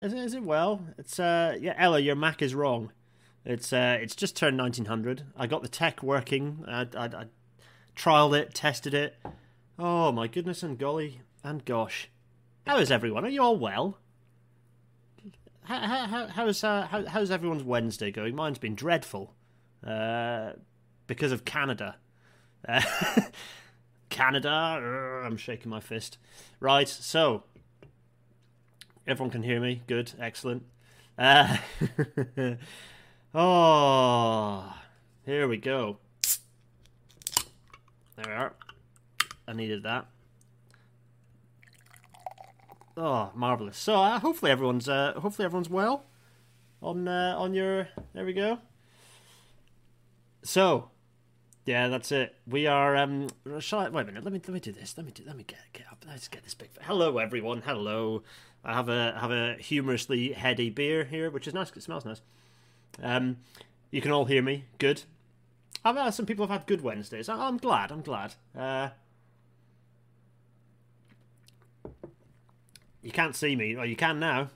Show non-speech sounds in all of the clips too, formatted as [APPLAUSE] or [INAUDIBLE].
Is it, is it well? It's uh yeah, Ella, your Mac is wrong. It's uh it's just turned 1900. I got the tech working. I I, I trialed it, tested it. Oh my goodness and golly and gosh. How is everyone? Are you all well? How, how, how's uh, how, how's everyone's Wednesday going? Mine's been dreadful, uh, because of Canada. Uh, [LAUGHS] Canada, I'm shaking my fist. Right, so everyone can hear me. Good, excellent. Uh, [LAUGHS] oh, here we go. There we are. I needed that. Oh, marvelous! So uh, hopefully everyone's uh, hopefully everyone's well on uh, on your. There we go. So, yeah, that's it. We are. Um, shall I wait a minute? Let me let me do this. Let me do. Let me get get up. Let's get this big. Hello, everyone. Hello. I have a have a humorously heady beer here, which is nice. It smells nice. Um, you can all hear me. Good. I've uh, some people have had good Wednesdays. I, am glad. I'm glad. Uh, you can't see me. Well, you can now.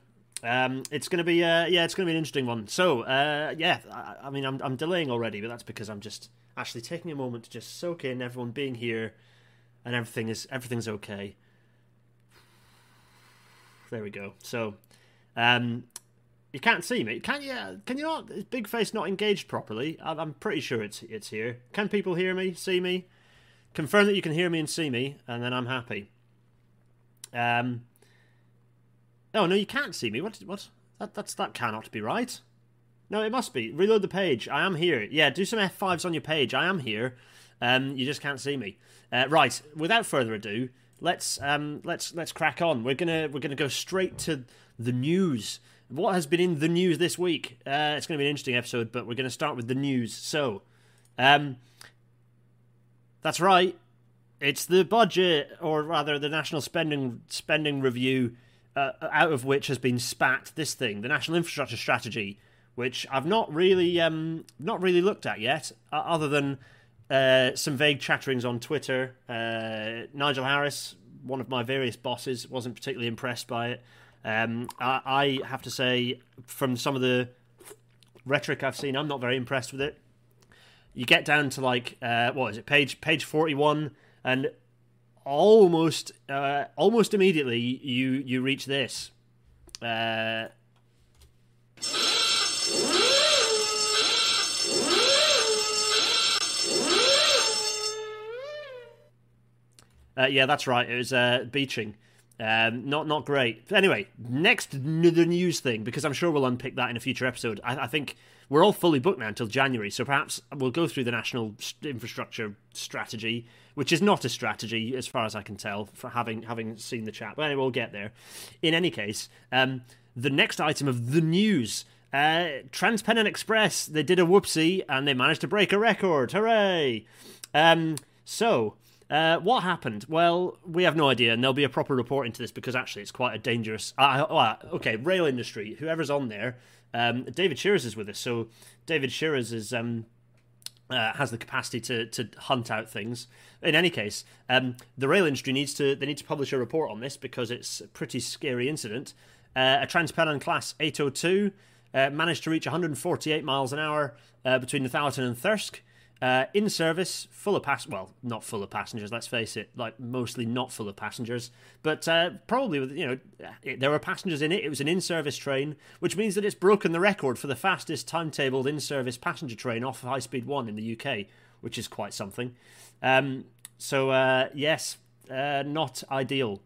Um, it's going to be, uh, yeah, it's going to be an interesting one. So, uh, yeah, I, I, mean, I'm, I'm delaying already, but that's because I'm just actually taking a moment to just soak in everyone being here, and everything is everything's okay. There we go. So, um, you can't see me, can you? Can you not? Is Big Face not engaged properly? I'm, pretty sure it's it's here. Can people hear me? See me? Confirm that you can hear me and see me, and then I'm happy. Um. Oh no, you can't see me. What? What? That that's that cannot be right. No, it must be. Reload the page. I am here. Yeah, do some F5s on your page. I am here. Um, you just can't see me. Uh, right. Without further ado, let's um, let's let's crack on. We're gonna we're gonna go straight to the news. What has been in the news this week? Uh, it's to be an interesting episode, but we're to start with the news. So, um, that's right. It's the budget, or rather, the national spending spending review uh, out of which has been spat this thing, the National Infrastructure Strategy, which I've not really um, not really looked at yet, uh, other than uh, some vague chatterings on Twitter. Uh, Nigel Harris, one of my various bosses, wasn't particularly impressed by it. Um, I, I, have to say, from some of the rhetoric I've seen, I'm not very impressed with it. You get down to like uh, what is it, page page forty one, and almost uh, almost immediately you you reach this. Uh, yeah, that's right. It was uh, Beeching. Um, not not great. Anyway, next the news thing because I'm sure we'll unpick that in a future episode. I, I think we're all fully booked now until January, so perhaps we'll go through the national infrastructure strategy, which is not a strategy as far as I can tell, for having having seen the chat. But anyway, we'll get there. In any case, um, the next item of the news. Uh, TransPennine Express, they did a whoopsie and they managed to break a record. Hooray! Um, so, uh, what happened? Well, we have no idea, and there'll be a proper report into this because actually it's quite a dangerous. Uh, uh, okay, rail industry, whoever's on there, um, David Shearers is with us, so David Shearers is um, uh, has the capacity to to hunt out things. In any case, um, the rail industry needs to they need to publish a report on this because it's a pretty scary incident. Uh, a TransPennine Class 802 uh, managed to reach 148 miles an hour between Northallerton and Thirsk. Uh, in service, full of pass. Well, not full of passengers. Let's face it, like mostly not full of passengers. But uh, probably with you know, it, there were passengers in it. It was an in-service train, which means that it's broken the record for the fastest timetabled in-service passenger train off High Speed One in the UK, which is quite something. Um, so uh, yes, uh, not ideal.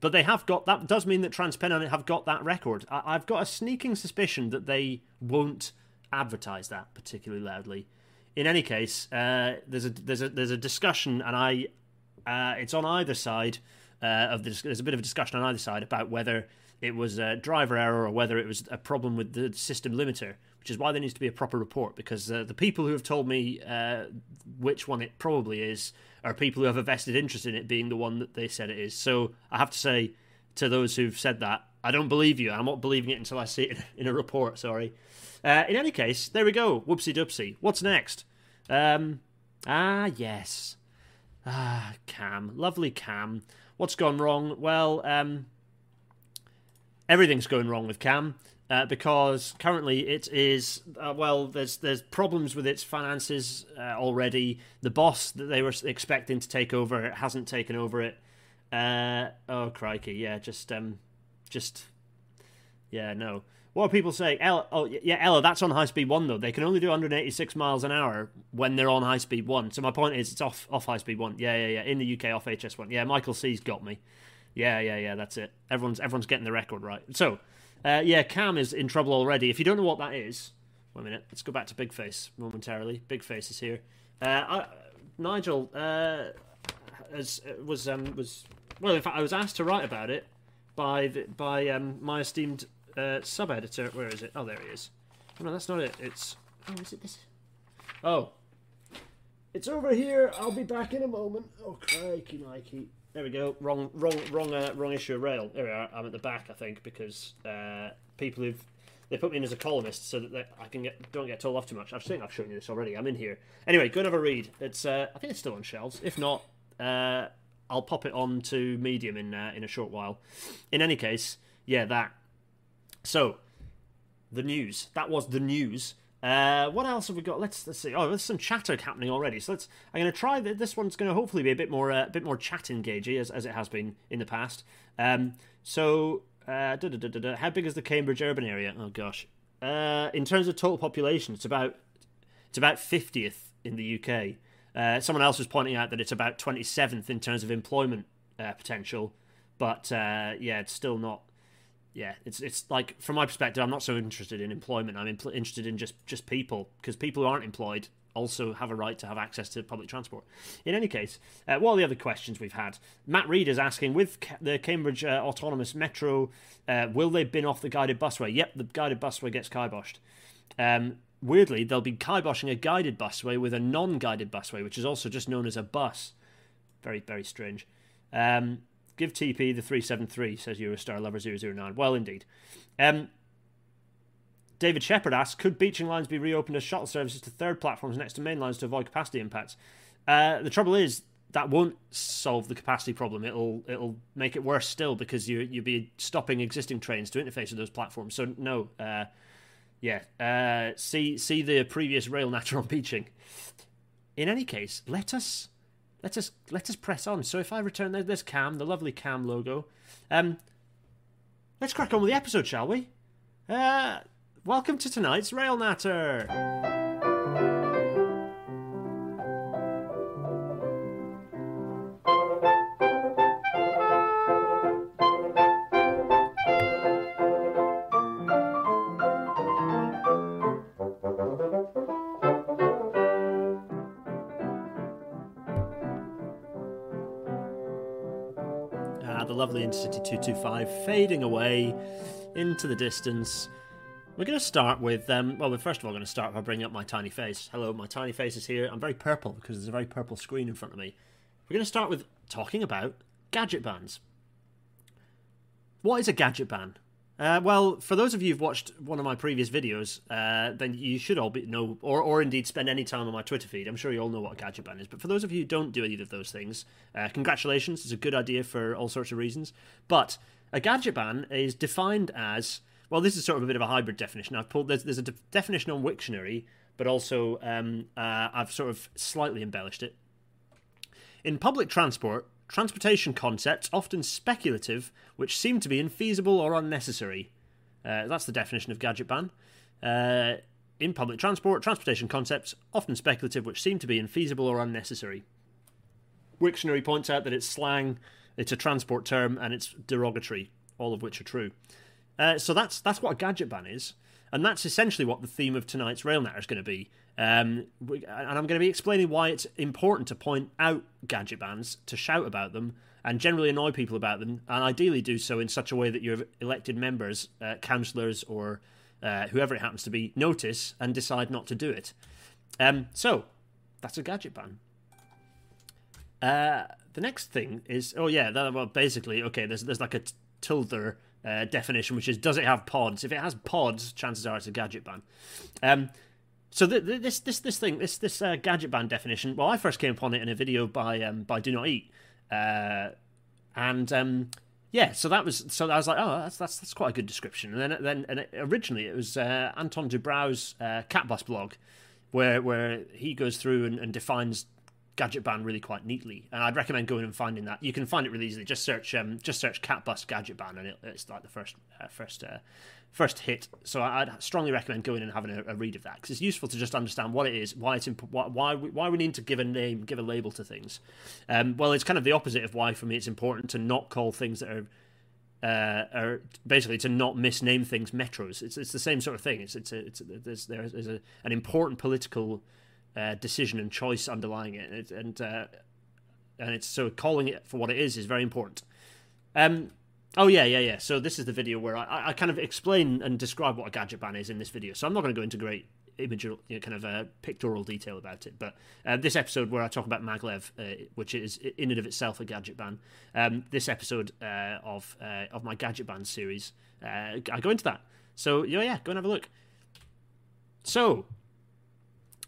But they have got that. Does mean that TransPennine have got that record. I, I've got a sneaking suspicion that they won't advertise that particularly loudly in any case, uh, there's a there's a there's a discussion, and I uh, it's on either side uh, of this. There's a bit of a discussion on either side about whether it was a driver error or whether it was a problem with the system limiter, which is why there needs to be a proper report. Because uh, the people who have told me uh, which one it probably is are people who have a vested interest in it being the one that they said it is. So I have to say to those who've said that, I don't believe you. I'm not believing it until I see it in a report. Sorry. Uh, in any case, there we go. Whoopsie doopsie. What's next? Um, ah, yes. Ah, Cam. Lovely Cam. What's gone wrong? Well, um, everything's going wrong with Cam. Uh, because currently it is uh, well, there's there's problems with its finances uh, already. The boss that they were expecting to take over hasn't taken over it. Uh, oh crikey, yeah, just um, just yeah, no. What are people saying? Ella, oh yeah, Ella, that's on high speed one though. They can only do 186 miles an hour when they're on high speed one. So my point is, it's off off high speed one. Yeah, yeah, yeah. In the UK, off HS one. Yeah, Michael C's got me. Yeah, yeah, yeah. That's it. Everyone's everyone's getting the record right. So uh, yeah, Cam is in trouble already. If you don't know what that is, wait a minute. Let's go back to Big Face momentarily. Big Face is here. Uh, I, Nigel uh, as, was um, was well. In fact, I was asked to write about it by the, by um, my esteemed uh, sub editor. Where is it? Oh, there he is. Oh, no, that's not it. It's oh, is it this? Oh, it's over here. I'll be back in a moment. Oh, crikey, Mikey. There we go. Wrong, wrong, wrong, uh, wrong issue of rail. There we are. I'm at the back, I think, because uh, people who've they put me in as a columnist so that they, I can get don't get told off too much. I've think I've shown you this already. I'm in here. Anyway, go and have a read. It's uh, I think it's still on shelves. If not, uh, I'll pop it on to Medium in uh, in a short while. In any case, yeah, that. So, the news. That was the news. Uh, what else have we got? Let's let's see. Oh, there's some chatter happening already. So let's. I'm going to try that. This one's going to hopefully be a bit more uh, a bit more chat engaging as as it has been in the past. Um, so uh, da, da, da, how big is the Cambridge urban area? Oh gosh. Uh, in terms of total population, it's about it's about 50th in the UK. Uh, someone else was pointing out that it's about 27th in terms of employment uh, potential, but uh, yeah, it's still not yeah, it's it's like from my perspective, I'm not so interested in employment. I'm impl- interested in just just people because people who aren't employed also have a right to have access to public transport. In any case, uh, what are the other questions we've had? Matt Reed is asking with ca- the Cambridge uh, Autonomous Metro, uh, will they bin off the guided busway? Yep, the guided busway gets kiboshed. Um, weirdly, they'll be kiboshing a guided busway with a non-guided busway, which is also just known as a bus. Very very strange. Um, Give TP the 373, says Eurostar Lover 009. Well, indeed. Um, David Shepard asks Could Beeching lines be reopened as shuttle services to third platforms next to main lines to avoid capacity impacts? Uh, the trouble is, that won't solve the capacity problem. It'll it'll make it worse still because you you'll be stopping existing trains to interface with those platforms. So no, uh, yeah. Uh, see see the previous rail natter on Beeching. In any case, let us let us let us press on. So if I return there's Cam, the lovely Cam logo. Um, let's crack on with the episode, shall we? Uh, welcome to tonight's Rail Natter. Intercity 225 fading away into the distance. We're going to start with, um, well, we're first of all going to start by bringing up my tiny face. Hello, my tiny face is here. I'm very purple because there's a very purple screen in front of me. We're going to start with talking about gadgetbahns. What is a gadgetbahn? Uh, well, for those of you who've watched one of my previous videos, uh, then you should all be, know, or, or indeed spend any time on my Twitter feed. I'm sure you all know what a gadgetbahn is. But for those of you who don't do either of those things, uh, congratulations. It's a good idea for all sorts of reasons. But a gadgetbahn is defined as well. This is sort of a bit of a hybrid definition. I've pulled there's, there's a de- definition on Wiktionary, but also um, uh, I've sort of slightly embellished it. In public transport, transportation concepts, often speculative, which seem to be infeasible or unnecessary. Uh, that's the definition of gadgetbahn. Uh, in public transport, transportation concepts, often speculative, which seem to be infeasible or unnecessary. Wiktionary points out that it's slang, it's a transport term, and it's derogatory, all of which are true. Uh, so that's that's what a gadgetbahn is, and that's essentially what the theme of tonight's Rail Natter is going to be. Um, and I'm going to be explaining why it's important to point out gadgetbahns, to shout about them, and generally annoy people about them, and ideally do so in such a way that your elected members, uh, councillors, or uh, whoever it happens to be, notice and decide not to do it. Um, so, that's a gadgetbahn. Uh, the next thing is, oh yeah, that, well, basically, okay, there's there's like a tilde uh, definition, which is does it have pods? If it has pods, chances are it's a gadgetbahn. Um, so the, the, this this this thing this this uh, gadgetbahn definition. Well, I first came upon it in a video by um, by Do Not Eat, uh, and um, yeah, so that was so I was like, oh, that's that's, that's quite a good description. And then then and originally it was uh, Anton Dubrau's uh, Catbus blog, where where he goes through and, and defines gadgetbahn really quite neatly. And I'd recommend going and finding that. You can find it really easily. Just search um, just search Catbus gadgetbahn, and it, it's like the first uh, first uh, first hit. So I'd strongly recommend going and having a, a read of that because it's useful to just understand what it is, why it's imp- why why we, why we need to give a name, give a label to things. Um, well, it's kind of the opposite of why for me it's important to not call things that are uh, are basically to not misname things metros. It's it's the same sort of thing. It's it's a, it's a, there's there's a, an important political uh, decision and choice underlying it, and and, uh, and it's so calling it for what it is is very important. Um. Oh yeah, yeah, yeah. So this is the video where I, I kind of explain and describe what a gadgetbahn is in this video. So I'm not going to go into great image, you know, kind of a pictorial detail about it. But uh, this episode where I talk about maglev, uh, which is in and of itself a gadgetbahn, um, this episode uh, of uh, of my gadgetbahn series, uh, I go into that. So yeah, yeah, go and have a look. So.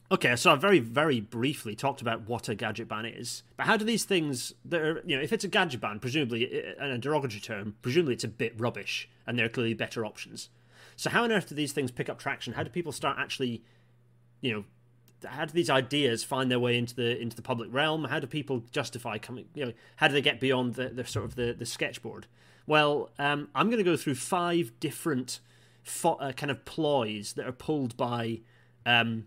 Okay, so I very, very briefly talked about what a gadgetbahn is, but how do these things that are, you know, if it's a gadgetbahn, presumably, in a derogatory term, presumably it's a bit rubbish, and there are clearly better options. So how on earth do these things pick up traction? How do people start actually, you know, how do these ideas find their way into the into the public realm? How do people justify coming? You know, how do they get beyond the, the sort of the the sketchboard? Well, um, I'm going to go through five different fo- uh, kind of ploys that are pulled by um,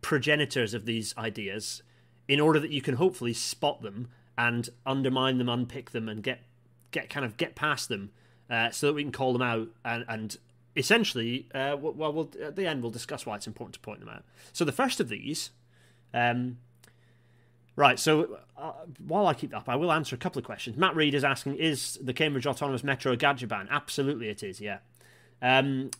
progenitors of these ideas, in order that you can hopefully spot them and undermine them, unpick them, and get get kind of get past them uh, so that we can call them out and, and essentially, uh, well, at the end, we'll discuss why it's important to point them out. So the first of these, um, right. So uh, while I keep that up, I will answer a couple of questions. Matt Reed is asking: Is the Cambridge Autonomous Metro a gadgetbahn? Absolutely, it is. Yeah. Um,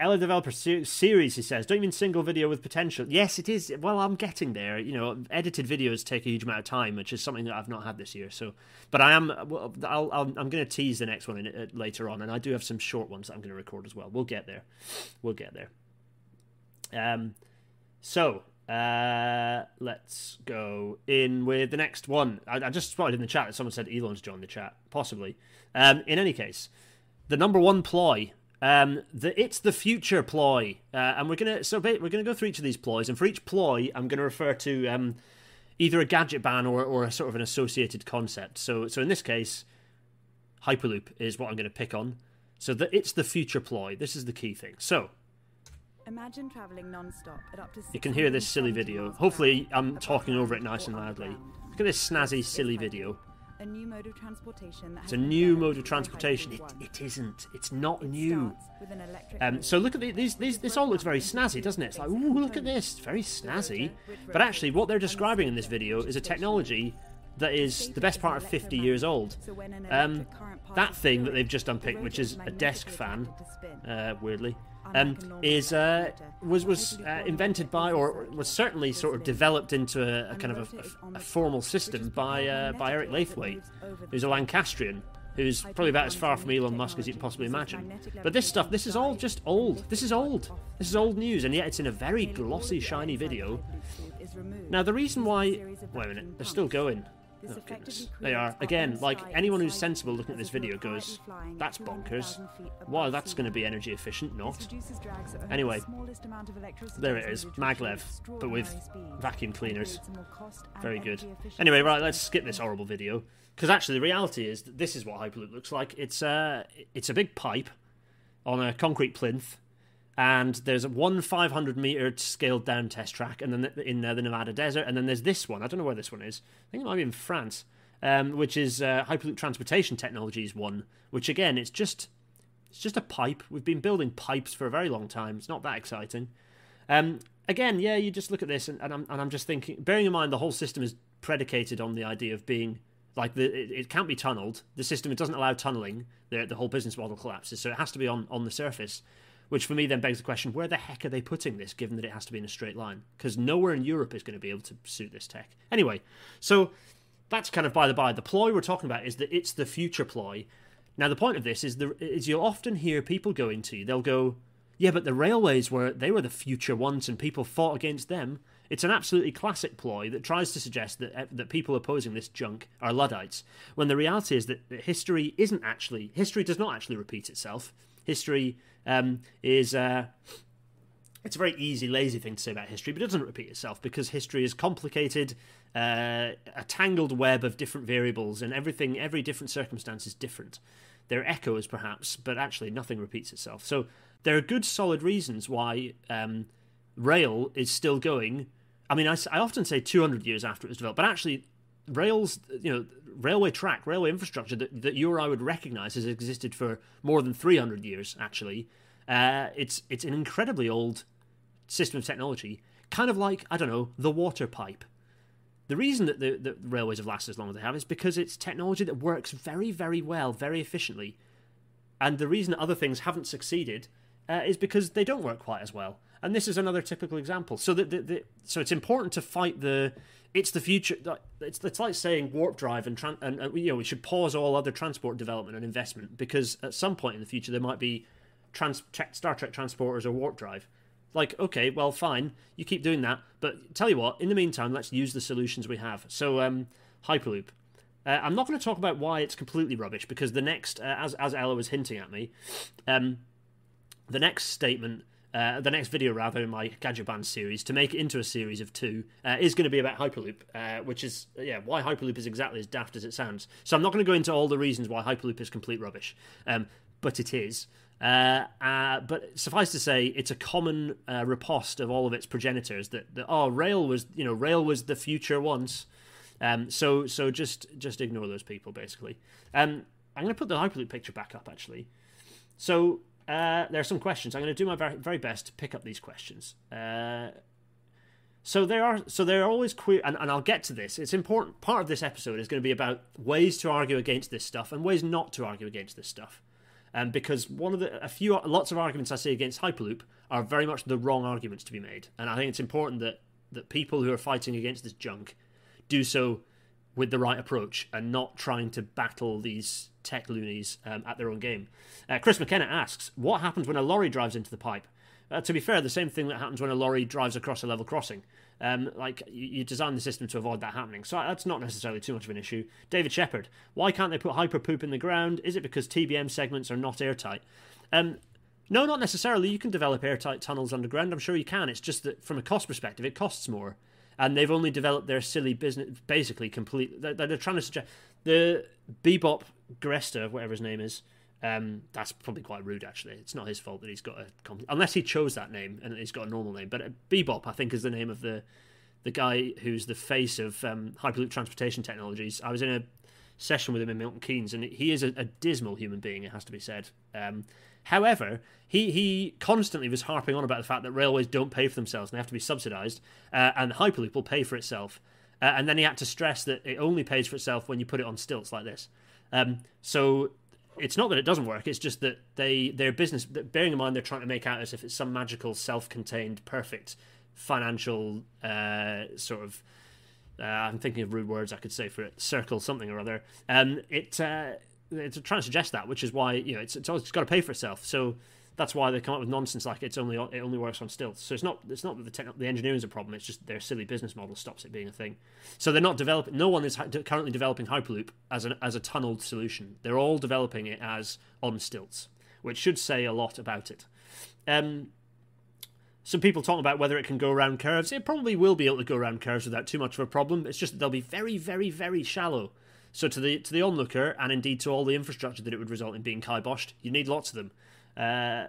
Ella Developer Series, he says, don't you mean single video with potential? Yes, it is. Well, I'm getting there. You know, edited videos take a huge amount of time, which is something that I've not had this year. So, but I am. I'll, i am going to tease the next one in, uh, later on, and I do have some short ones that I'm going to record as well. We'll get there. We'll get there. Um, so uh, let's go in with the next one. I, I just spotted in the chat that someone said Elon's joined the chat, possibly. Um, in any case, the number one ploy um, the it's the future ploy, uh, and we're gonna so we're gonna go through each of these ploys, and for each ploy, I'm gonna refer to um, either a gadgetbahn or or a sort of an associated concept. So so in this case, Hyperloop is what I'm gonna pick on. So that it's the future ploy. This is the key thing. So. Imagine traveling non-stop at up to You can hear this silly video. Hopefully, I'm talking over it nice and loudly. Look at this snazzy, silly video a new mode of transportation. it's a new mode of transportation. It, it isn't. It's not it new. Um, so look at the, these. These. This all looks very snazzy, doesn't it? It's like, ooh, look at this. It's very snazzy. But actually, what they're describing in this video is a technology that is the best part of 50 years old. Um, that thing that they've just unpicked, which is a desk fan, uh, weirdly, um, is uh, was was uh, invented by, or was certainly sort of developed into a, a kind of a, a, formal system by uh, by Eric Laithwaite, who's a Lancastrian, who's probably about as far from Elon Musk as you can possibly imagine. But this stuff, this is all just old. This is old. This is old news, and yet it's in a very glossy, shiny video. Now the reason why, wait a minute, they're still going. Oh, goodness. They are. Again, like anyone who's sensible looking at this video goes, that's bonkers. Wow, that's going to be energy efficient, not. Anyway, there it is. Maglev, but with vacuum cleaners. Very good. Anyway, right, let's skip this horrible video. Because actually, the reality is that this is what Hyperloop looks like. It's, uh, it's a big pipe on a concrete plinth and there's a one 500 meter scaled down test track, and then in uh, the Nevada desert, and then there's this one. I don't know where this one is. I think it might be in France, um, which is uh, Hyperloop Transportation Technologies one. Which again, it's just it's just a pipe. We've been building pipes for a very long time. It's not that exciting. Um, again, yeah, you just look at this, and, and I'm and I'm just thinking, bearing in mind the whole system is predicated on the idea of being like the it, it can't be tunneled. The system it doesn't allow tunneling. The the whole business model collapses, so it has to be on on the surface. Which for me then begs the question where the heck are they putting this, given that it has to be in a straight line? Because nowhere in Europe is going to be able to suit this tech. Anyway, so that's kind of by the by. The ploy we're talking about is that it's the future ploy. Now, the point of this is, the, is you'll often hear people going to, they'll go, yeah, but the railways were, they were the future ones and people fought against them. It's an absolutely classic ploy that tries to suggest that uh, that people opposing this junk are Luddites, when the reality is that history isn't actually history does not actually repeat itself. History um, is uh, it's a very easy, lazy thing to say about history, but it doesn't repeat itself because history is complicated, uh, a tangled web of different variables, and everything, every different circumstance is different. There are echoes, perhaps, but actually nothing repeats itself. So there are good, solid reasons why um, rail is still going. I mean, I, I often say 200 years after it was developed, but actually, rails, you know, railway track, railway infrastructure that, that you or I would recognise has existed for more than 300 years, actually. Uh, it's it's an incredibly old system of technology, kind of like I don't know the water pipe. The reason that the, the railways have lasted as long as they have is because it's technology that works very, very well, very efficiently. And the reason other things haven't succeeded uh, is because they don't work quite as well. And this is another typical example. So that the, the, so it's important to fight the it's the future. It's, it's like saying warp drive and, and, and you know we should pause all other transport development and investment because at some point in the future there might be trans- Star Trek transporters or warp drive. Like, okay, well, fine, you keep doing that, but tell you what, in the meantime, let's use the solutions we have. So, um, Hyperloop. Uh, I'm not going to talk about why it's completely rubbish because the next, uh, as as Ella was hinting at me, um, the next statement, uh, the next video rather in my Gadgetbahn series to make it into a series of two uh, is going to be about Hyperloop, uh, which is yeah why Hyperloop is exactly as daft as it sounds. So I'm not going to go into all the reasons why Hyperloop is complete rubbish, um, but it is. Uh, uh, but suffice to say, it's a common uh, riposte of all of its progenitors that, that oh, rail was you know rail was the future once. Um, so so just just ignore those people basically. Um, I'm going to put the hyperloop picture back up actually. So uh, there are some questions. I'm going to do my very, very best to pick up these questions. Uh, so there are so there are always queer, and, and I'll get to this. It's important. Part of this episode is going to be about ways to argue against this stuff and ways not to argue against this stuff um, because one of the a few lots of arguments I see against Hyperloop are very much the wrong arguments to be made, and I think it's important that that people who are fighting against this junk do so with the right approach and not trying to battle these tech loonies um, at their own game. Uh, Chris McKenna asks, "What happens when a lorry drives into the pipe?" Uh, to be fair, the same thing that happens when a lorry drives across a level crossing. Um, like you, you, design the system to avoid that happening, so that's not necessarily too much of an issue. David Shepard, why can't they put hyper poop in the ground? Is it because TBM segments are not airtight? Um, no, not necessarily. You can develop airtight tunnels underground. I'm sure you can. It's just that from a cost perspective, it costs more, and they've only developed their silly business basically complete. They're, they're trying to suggest the Bibop Gresta, whatever his name is. Um, that's probably quite rude, actually. It's not his fault that he's got a unless he chose that name and he's got a normal name. But uh, Bebop, I think, is the name of the the guy who's the face of um, Hyperloop Transportation Technologies. I was in a session with him in Milton Keynes, and he is a, a dismal human being. It has to be said. Um, however, he he constantly was harping on about the fact that railways don't pay for themselves and they have to be subsidised, uh, and Hyperloop will pay for itself. Uh, and then he had to stress that it only pays for itself when you put it on stilts like this. Um, so it's not that it doesn't work. It's just that they their business. Bearing in mind they're trying to make out as if it's some magical, self-contained, perfect financial uh, sort of. Uh, I'm thinking of rude words I could say for it. Circle something or other. Um, it uh, it's trying to suggest that, which is why you know it's it's, it's got to pay for itself. So that's why they come up with nonsense like it's only it only works on stilts. So it's not it's not that the techn- the engineering is a problem. It's just their silly business model stops it being a thing. So they're not developing. No one is currently developing Hyperloop as an as a tunneled solution. They're all developing it as on stilts, which should say a lot about it. Um, some people talk about whether it can go around curves. It probably will be able to go around curves without too much of a problem. It's just that they'll be very, very, very shallow. So to the to the onlooker, and indeed to all the infrastructure that it would result in being kiboshed, you need lots of them uh,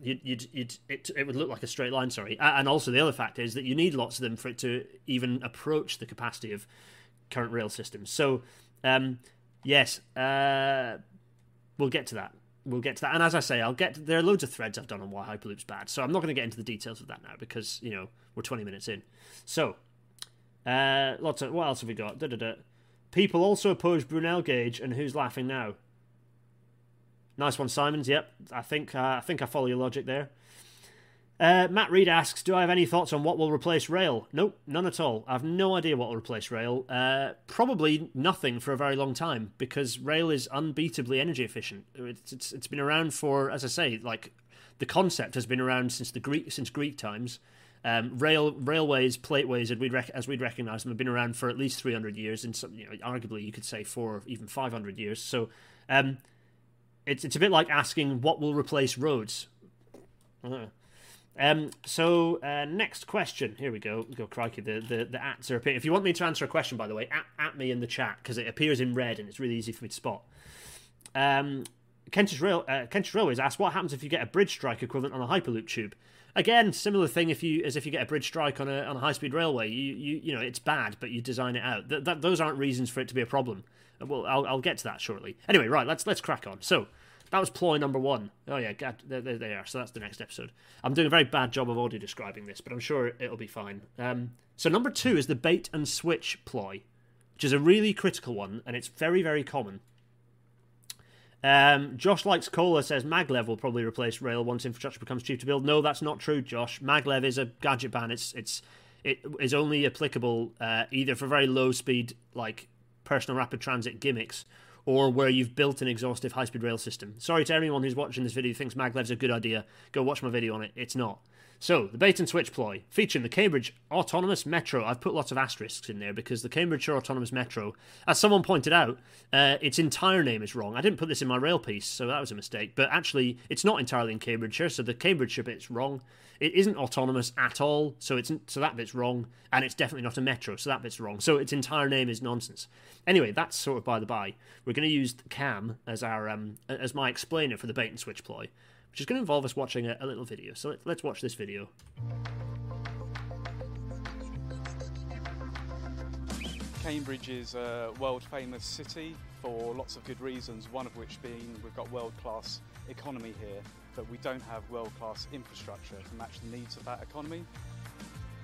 you'd, you'd, you'd, it, it would look like a straight line, sorry. And also, the other fact is that you need lots of them for it to even approach the capacity of current rail systems. So, um, yes, uh, we'll get to that. We'll get to that. And as I say, I'll get to, there are loads of threads I've done on why Hyperloop's bad. So I'm not going to get into the details of that now because you know we're 20 minutes in. So, uh, lots of what else have we got? Da-da-da. People also oppose Brunel gauge, and who's laughing now? Nice one, Simons. Yep, I think uh, I think I follow your logic there. Uh, Matt Reed asks, "Do I have any thoughts on what will replace rail?" Nope, none at all. I have no idea what will replace rail. Uh, probably nothing for a very long time because rail is unbeatably energy efficient. It's, it's it's been around for, as I say, like the concept has been around since the Greek since Greek times. Um, rail railways, plateways, as we'd, rec- as we'd recognise them, have been around for at least 300 years, and some, you know, arguably you could say four, even 500 years. So um, it's it's a bit like asking what will replace roads. Uh, um, so uh, next question. Here we go. Go crikey. The the the ats are appearing. If you want me to answer a question, by the way, at, at me in the chat because it appears in red and it's really easy for me to spot. Um, Kentish Rail uh, Kentish Railways asks what happens if you get a bridge strike equivalent on a hyperloop tube. Again, similar thing if you as if you get a bridge strike on a on a high speed railway. You you you know it's bad, but you design it out. Th- that, those aren't reasons for it to be a problem. Well, I'll, I'll get to that shortly. Anyway, right, let's let's crack on. So that was ploy number one. Oh yeah, God, there, there they are. So that's the next episode. I'm doing a very bad job of audio describing this, but I'm sure it'll be fine. Um, so number two is the bait and switch ploy, which is a really critical one, and it's very very common. Um, Josh likes cola says maglev will probably replace rail once infrastructure becomes cheap to build. No, that's not true, Josh. Maglev is a gadgetbahn. It's it's it is only applicable uh, either for very low speed like personal rapid transit gimmicks or where you've built an exhaustive high speed rail system. Sorry to everyone who's watching this video who thinks maglev's a good idea. Go watch my video on it. It's not. So, the bait and switch ploy, featuring the Cambridge Autonomous Metro. I've put lots of asterisks in there because the Cambridgeshire Autonomous Metro, as someone pointed out, uh, its entire name is wrong. I didn't put this in my rail piece, so that was a mistake. But actually, it's not entirely in Cambridgeshire, so the Cambridgeshire bit's wrong. It isn't autonomous at all, so it's so that bit's wrong, and it's definitely not a metro, so that bit's wrong. So its entire name is nonsense. Anyway, that's sort of by the by. We're going to use Cam as our um, as my explainer for the bait and switch ploy which is going to involve us watching a, a little video. So let, let's watch this video. Cambridge is a world famous city for lots of good reasons, one of which being we've got world class economy here, but we don't have world class infrastructure to match the needs of that economy.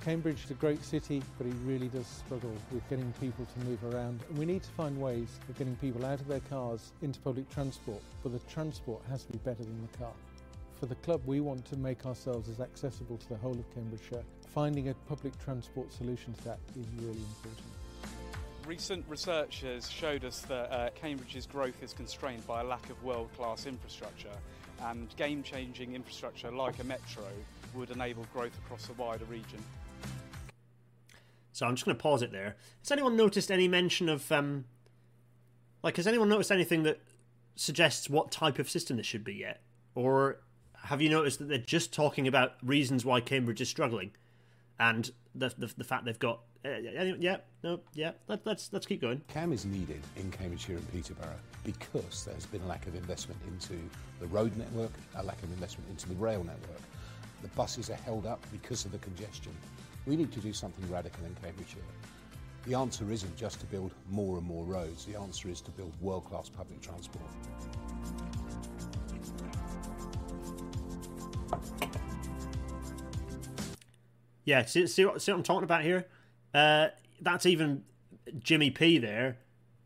Cambridge is a great city, but it really does struggle with getting people to move around. And we need to find ways of getting people out of their cars into public transport, but the transport has to be better than the car. For the club, we want to make ourselves as accessible to the whole of Cambridgeshire. Finding a public transport solution to that is really important. Recent research has showed us that uh, Cambridge's growth is constrained by a lack of world class infrastructure, and game changing infrastructure like a metro would enable growth across a wider region. So I'm just going to pause it there. Has anyone noticed any mention of, um, like, has anyone noticed anything that suggests what type of system this should be yet? Or have you noticed that they're just talking about reasons why Cambridge is struggling, and the the, the fact they've got uh, yeah no yeah let, let's let's keep going. CAM is needed in Cambridgeshire and Peterborough because there's been a lack of investment into the road network, a lack of investment into the rail network. The buses are held up because of the congestion. We need to do something radical in Cambridgeshire. The answer isn't just to build more and more roads. The answer is to build world-class public transport. Yeah, see, see, what, see what I'm talking about here? Uh, that's even Jimmy P there.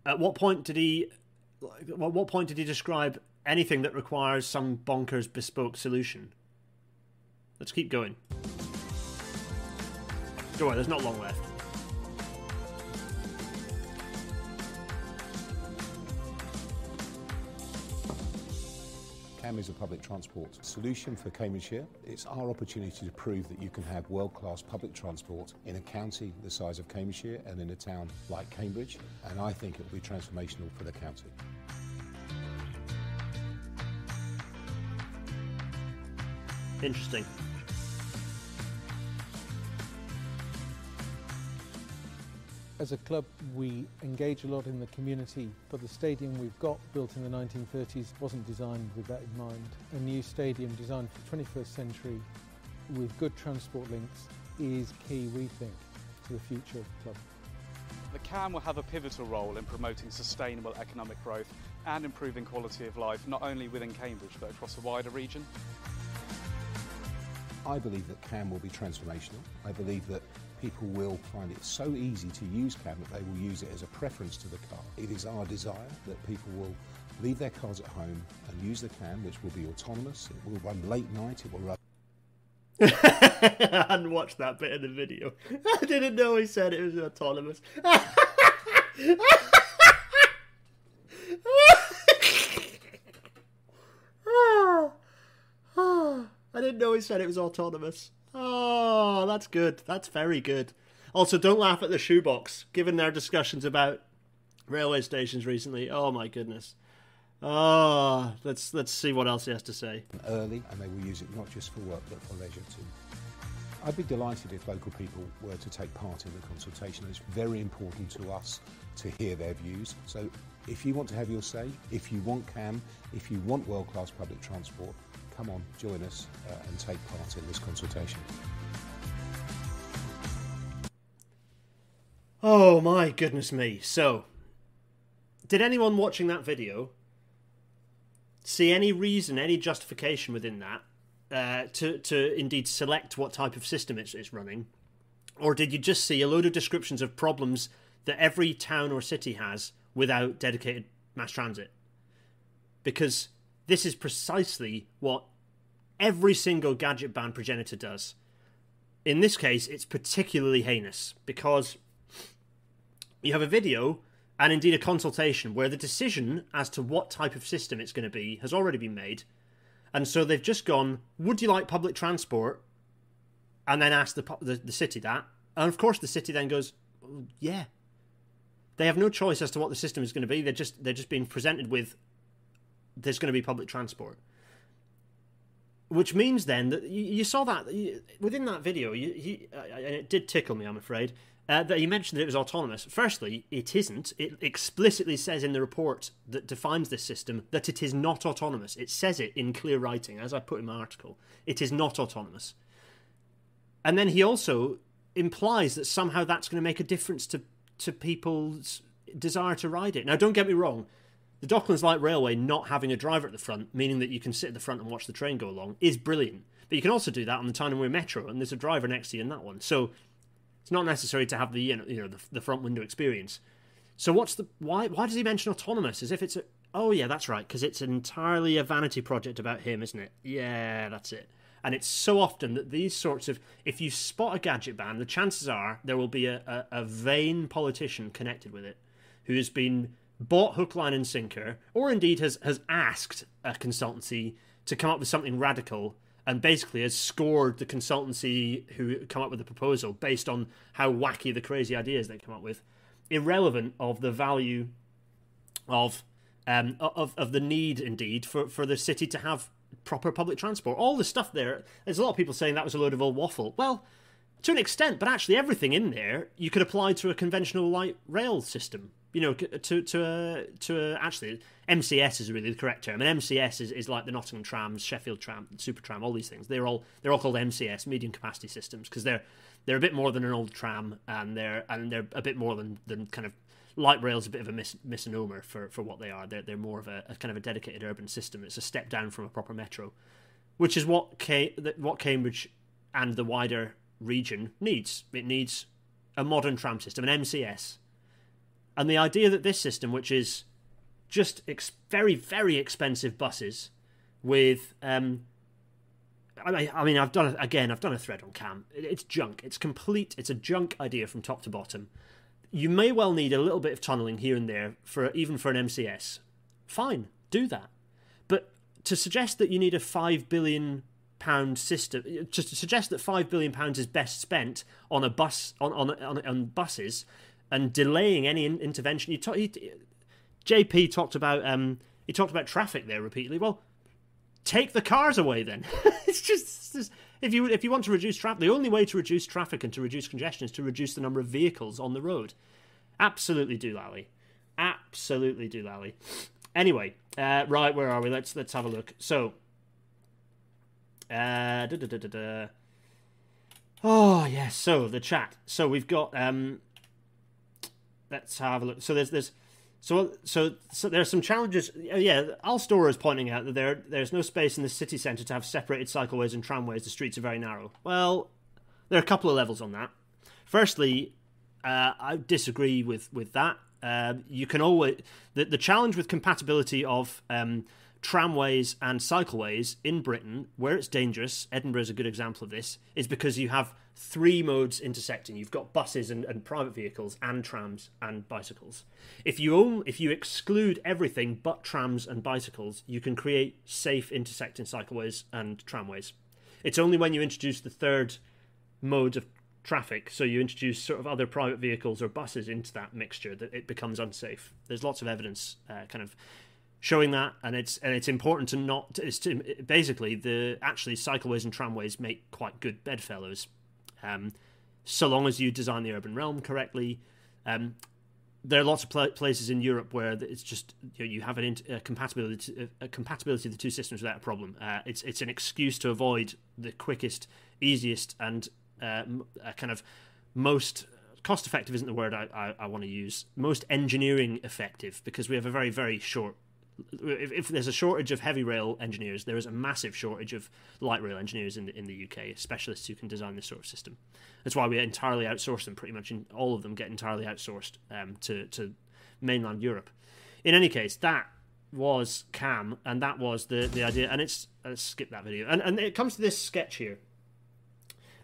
At what point did he? At what point did he describe anything that requires some bonkers bespoke solution? Let's keep going. Don't worry, there's not long left. Is a public transport solution for Cambridgeshire. It's our opportunity to prove that you can have world-class public transport in a county the size of Cambridgeshire and in a town like Cambridge, and I think it will be transformational for the county. Interesting. As a club, we engage a lot in the community, but the stadium we've got, built in the 1930s, wasn't designed with that in mind. A new stadium designed for the 21st century with good transport links is key, we think, to the future of the club. The CAM will have a pivotal role in promoting sustainable economic growth and improving quality of life, not only within Cambridge but across a wider region. I believe that CAM will be transformational. I believe that people will find it so easy to use CAM that they will use it as a preference to the car. It is our desire that people will leave their cars at home and use the CAM, which will be autonomous. It will run late night. It will run. [LAUGHS] I hadn't watched that bit of the video. [LAUGHS] I didn't know he said it was autonomous. [LAUGHS] [SIGHS] [SIGHS] [SIGHS] I didn't know he said it was autonomous. That's good. That's very good. Also, don't laugh at the shoebox. Given their discussions about railway stations recently, oh my goodness. Oh, let's let's see what else he has to say. early, and they will use it not just for work but for leisure too. I'd be delighted if local people were to take part in the consultation. It's very important to us to hear their views. So if you want to have your say, if you want CAM, if you want world-class public transport, come on, join us uh, and take part in this consultation. Oh my goodness me. So, did anyone watching that video see any reason, any justification within that uh, to to indeed select what type of system it's, it's running, or did you just see a load of descriptions of problems that every town or city has without dedicated mass transit? Because this is precisely what every single gadgetbahn progenitor does. In this case, it's particularly heinous because you have a video and indeed a consultation where the decision as to what type of system it's going to be has already been made. And so they've just gone, would you like public transport? And then asked the, the, the city that. And of course, the city then goes, yeah. They have no choice as to what the system is going to be. They're just they're just being presented with there's going to be public transport, which means then that you, you saw that you, within that video. You, uh, and it did tickle me, I'm afraid, uh, that he mentioned that it was autonomous. Firstly, it isn't. It explicitly says in the report that defines this system that it is not autonomous. It says it in clear writing, as I put in my article. It is not autonomous. And then he also implies that somehow that's going to make a difference to, to people's desire to ride it. Now, don't get me wrong. The Docklands Light Railway not having a driver at the front, meaning that you can sit at the front and watch the train go along, is brilliant. But you can also do that on the Tyne and Wear Metro, and there's a driver next to you in that one. So it's not necessary to have the you know, you know the, the front window experience. So what's the why? Why does he mention autonomous as if it's a? Oh yeah, that's right, because it's entirely a vanity project about him, isn't it? Yeah, that's it. And it's so often that these sorts of, if you spot a gadgetbahn, the chances are there will be a, a, a vain politician connected with it who has been bought hook, line, and sinker, or indeed has, has asked a consultancy to come up with something radical and basically has scored the consultancy who come up with the proposal based on how wacky the crazy ideas they come up with, irrelevant of the value of um, of of the need indeed for, for the city to have proper public transport. All the stuff there, there's a lot of people saying that was a load of old waffle. Well, to an extent, but actually everything in there you could apply to a conventional light rail system you know, to to uh, to uh, actually MCS is really the correct term, and MCS is, is like the Nottingham trams, Sheffield tram, Super tram, all these things. They're all they're all called MCS, medium capacity systems, because they're they're a bit more than an old tram, and they're and they're a bit more than, than kind of light rail is a bit of a mis- misnomer for, for what they are. They're they're more of a, a, kind of a dedicated urban system. It's a step down from a proper metro, which is what Ca- what Cambridge and the wider region needs. It needs a modern tram system, an MCS and the idea that this system, which is just ex- very, very expensive buses with. Um, I, I mean, I've done it again. I've done a thread on Cam. It's junk. It's complete. It's a junk idea from top to bottom. You may well need a little bit of tunneling here and there for even for an MCS. Fine, do that. But to suggest that you need a five billion pound system, to suggest that five billion pounds is best spent on a bus on on on, on buses and delaying any in- intervention. You talk, he, JP talked about um, he talked about traffic there repeatedly. Well, take the cars away then. [LAUGHS] it's, just, it's just if you if you want to reduce traffic, the only way to reduce traffic and to reduce congestion is to reduce the number of vehicles on the road. Absolutely, doolally. Absolutely, doolally. Anyway, uh, right, where are we? Let's let's have a look. So, uh, da, da, da, oh yes. So the chat. So we've got um, let's have a look. So there's there's so so so there are some challenges. Uh, yeah, Alstora is pointing out that there there's no space in the city centre to have separated cycleways and tramways. The streets are very narrow. Well, there are a couple of levels on that. Firstly, uh, I disagree with with that. Uh, you can always the the challenge with compatibility of um, tramways and cycleways in Britain, where it's dangerous, Edinburgh is a good example of this, is because you have three modes intersecting. You've got buses and, and private vehicles and trams and bicycles. If you if you exclude everything but trams and bicycles, you can create safe intersecting cycleways and tramways. It's only when you introduce the third mode of traffic. So you introduce sort of other private vehicles or buses into that mixture, that it becomes unsafe. There's lots of evidence, uh, kind of showing that, and it's and it's important to not. It's to, basically the actually cycleways and tramways make quite good bedfellows, um, so long as you design the urban realm correctly. Um, there are lots of pl- places in Europe where it's just you, know, you have an int- a compatibility a compatibility of the two systems without a problem. Uh, it's it's an excuse to avoid the quickest, easiest, and uh, kind of most cost effective isn't the word I, I, I want to use. Most engineering effective because we have a very very short if, if, there's a shortage of heavy rail engineers, there is a massive shortage of light rail engineers in the, in the UK, specialists who can design this sort of system. That's why we entirely outsource them. Pretty much in, all of them get entirely outsourced um, to to mainland Europe. In any case, that was CAM, and that was the the idea. And it's let's skip that video. And and it comes to this sketch here.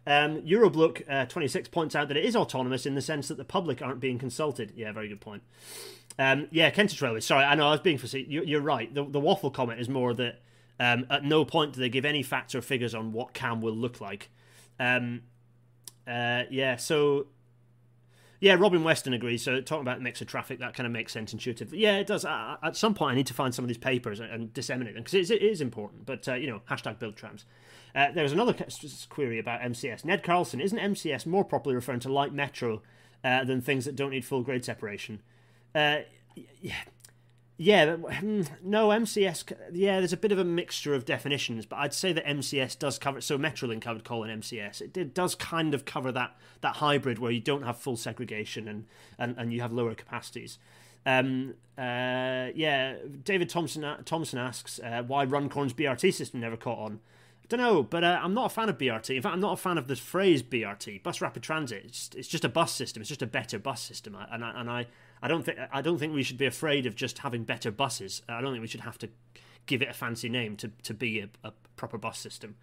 Um, Euroblock uh, 26 points out that it is autonomous in the sense that the public aren't being consulted. Yeah, very good point. Um, yeah, Kentish Railway. Sorry, I know I was being facetious. You're, right. The, the waffle comment is more that um, at no point do they give any facts or figures on what CAM will look like. Um, uh, yeah, so yeah, Robin Weston agrees. So talking about the mix of traffic, that kind of makes sense intuitively. Yeah, it does. Uh, at some point, I need to find some of these papers and, and disseminate them because it is important. But uh, you know, hashtag build trams. Uh, there's another query about MCS. Ned Carlson, isn't MCS more properly referring to light metro uh, than things that don't need full grade separation? Uh, yeah. Yeah, hmm, no, MCS. Yeah, there's a bit of a mixture of definitions, but I'd say that MCS does cover. So Metrolink, I would call an MCS. It, it, does kind of cover that that hybrid where you don't have full segregation and and, and you have lower capacities. Um, uh, yeah, David Thompson Thompson asks uh, why Runcorn's BRT system never caught on. Don't know, but uh, I'm not a fan of BRT. In fact, I'm not a fan of the phrase BRT, bus rapid transit. It's just, it's just a bus system. It's just a better bus system, and I, and I I don't think I don't think we should be afraid of just having better buses. I don't think we should have to give it a fancy name to to be a, a proper bus system.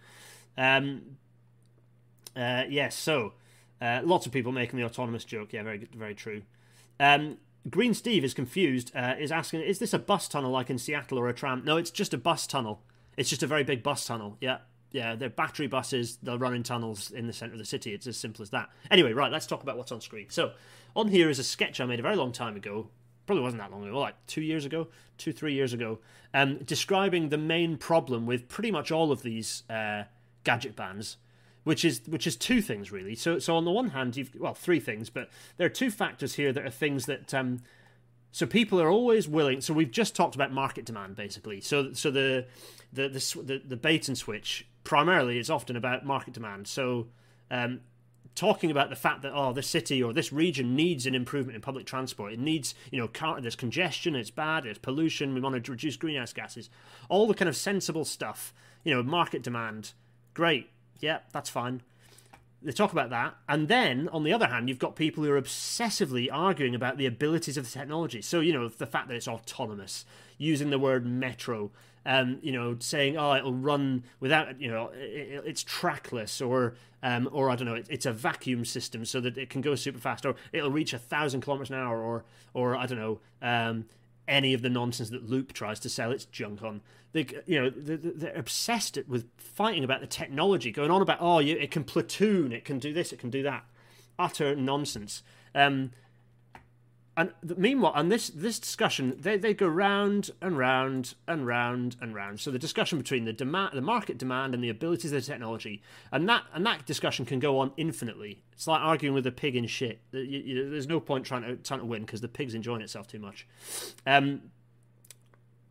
Um, uh, yes, yeah, so uh, lots of people making the autonomous joke. Yeah, very very true. Um, Green Steve is confused. Uh, is asking, is this a bus tunnel like in Seattle or a tram? No, it's just a bus tunnel. It's just a very big bus tunnel. Yeah, yeah. They're battery buses. They'll run in tunnels in the center of the city. It's as simple as that. Anyway, right. Let's talk about what's on screen. So on here is a sketch I made a very long time ago. Probably wasn't that long ago, like two years ago, two, three years ago, um, describing the main problem with pretty much all of these uh, gadgetbahns, which is which is two things really. So, so on the one hand, you've well three things, but there are two factors here that are things that um, so people are always willing. So we've just talked about market demand, basically. So so the the the, the bait and switch primarily is often about market demand. So um, talking about the fact that oh this city or this region needs an improvement in public transport. It needs you know car, there's congestion it's bad there's pollution we want to reduce greenhouse gases. All the kind of sensible stuff you know market demand great yeah that's fine. They talk about that and then on the other hand you've got people who are obsessively arguing about the abilities of the technology. So you know the fact that it's autonomous using the word metro um, you know, saying, "Oh, it'll run without, you know, it, it's trackless," or, um, or I don't know, it, it's a vacuum system so that it can go super fast, or it'll reach a thousand kilometers an hour, or, or I don't know, um, any of the nonsense that Loop tries to sell its junk on. They, you know, they're obsessed with fighting about the technology, going on about, "Oh, it can platoon, it can do this, it can do that." Utter nonsense. Um, and meanwhile, and this this discussion, they, they go round and round and round and round. So the discussion between the demand, the market demand, and the abilities of the technology, and that and that discussion can go on infinitely. It's like arguing with a pig in shit. You, you, there's no point trying to trying to win because the pig's enjoying itself too much. Um,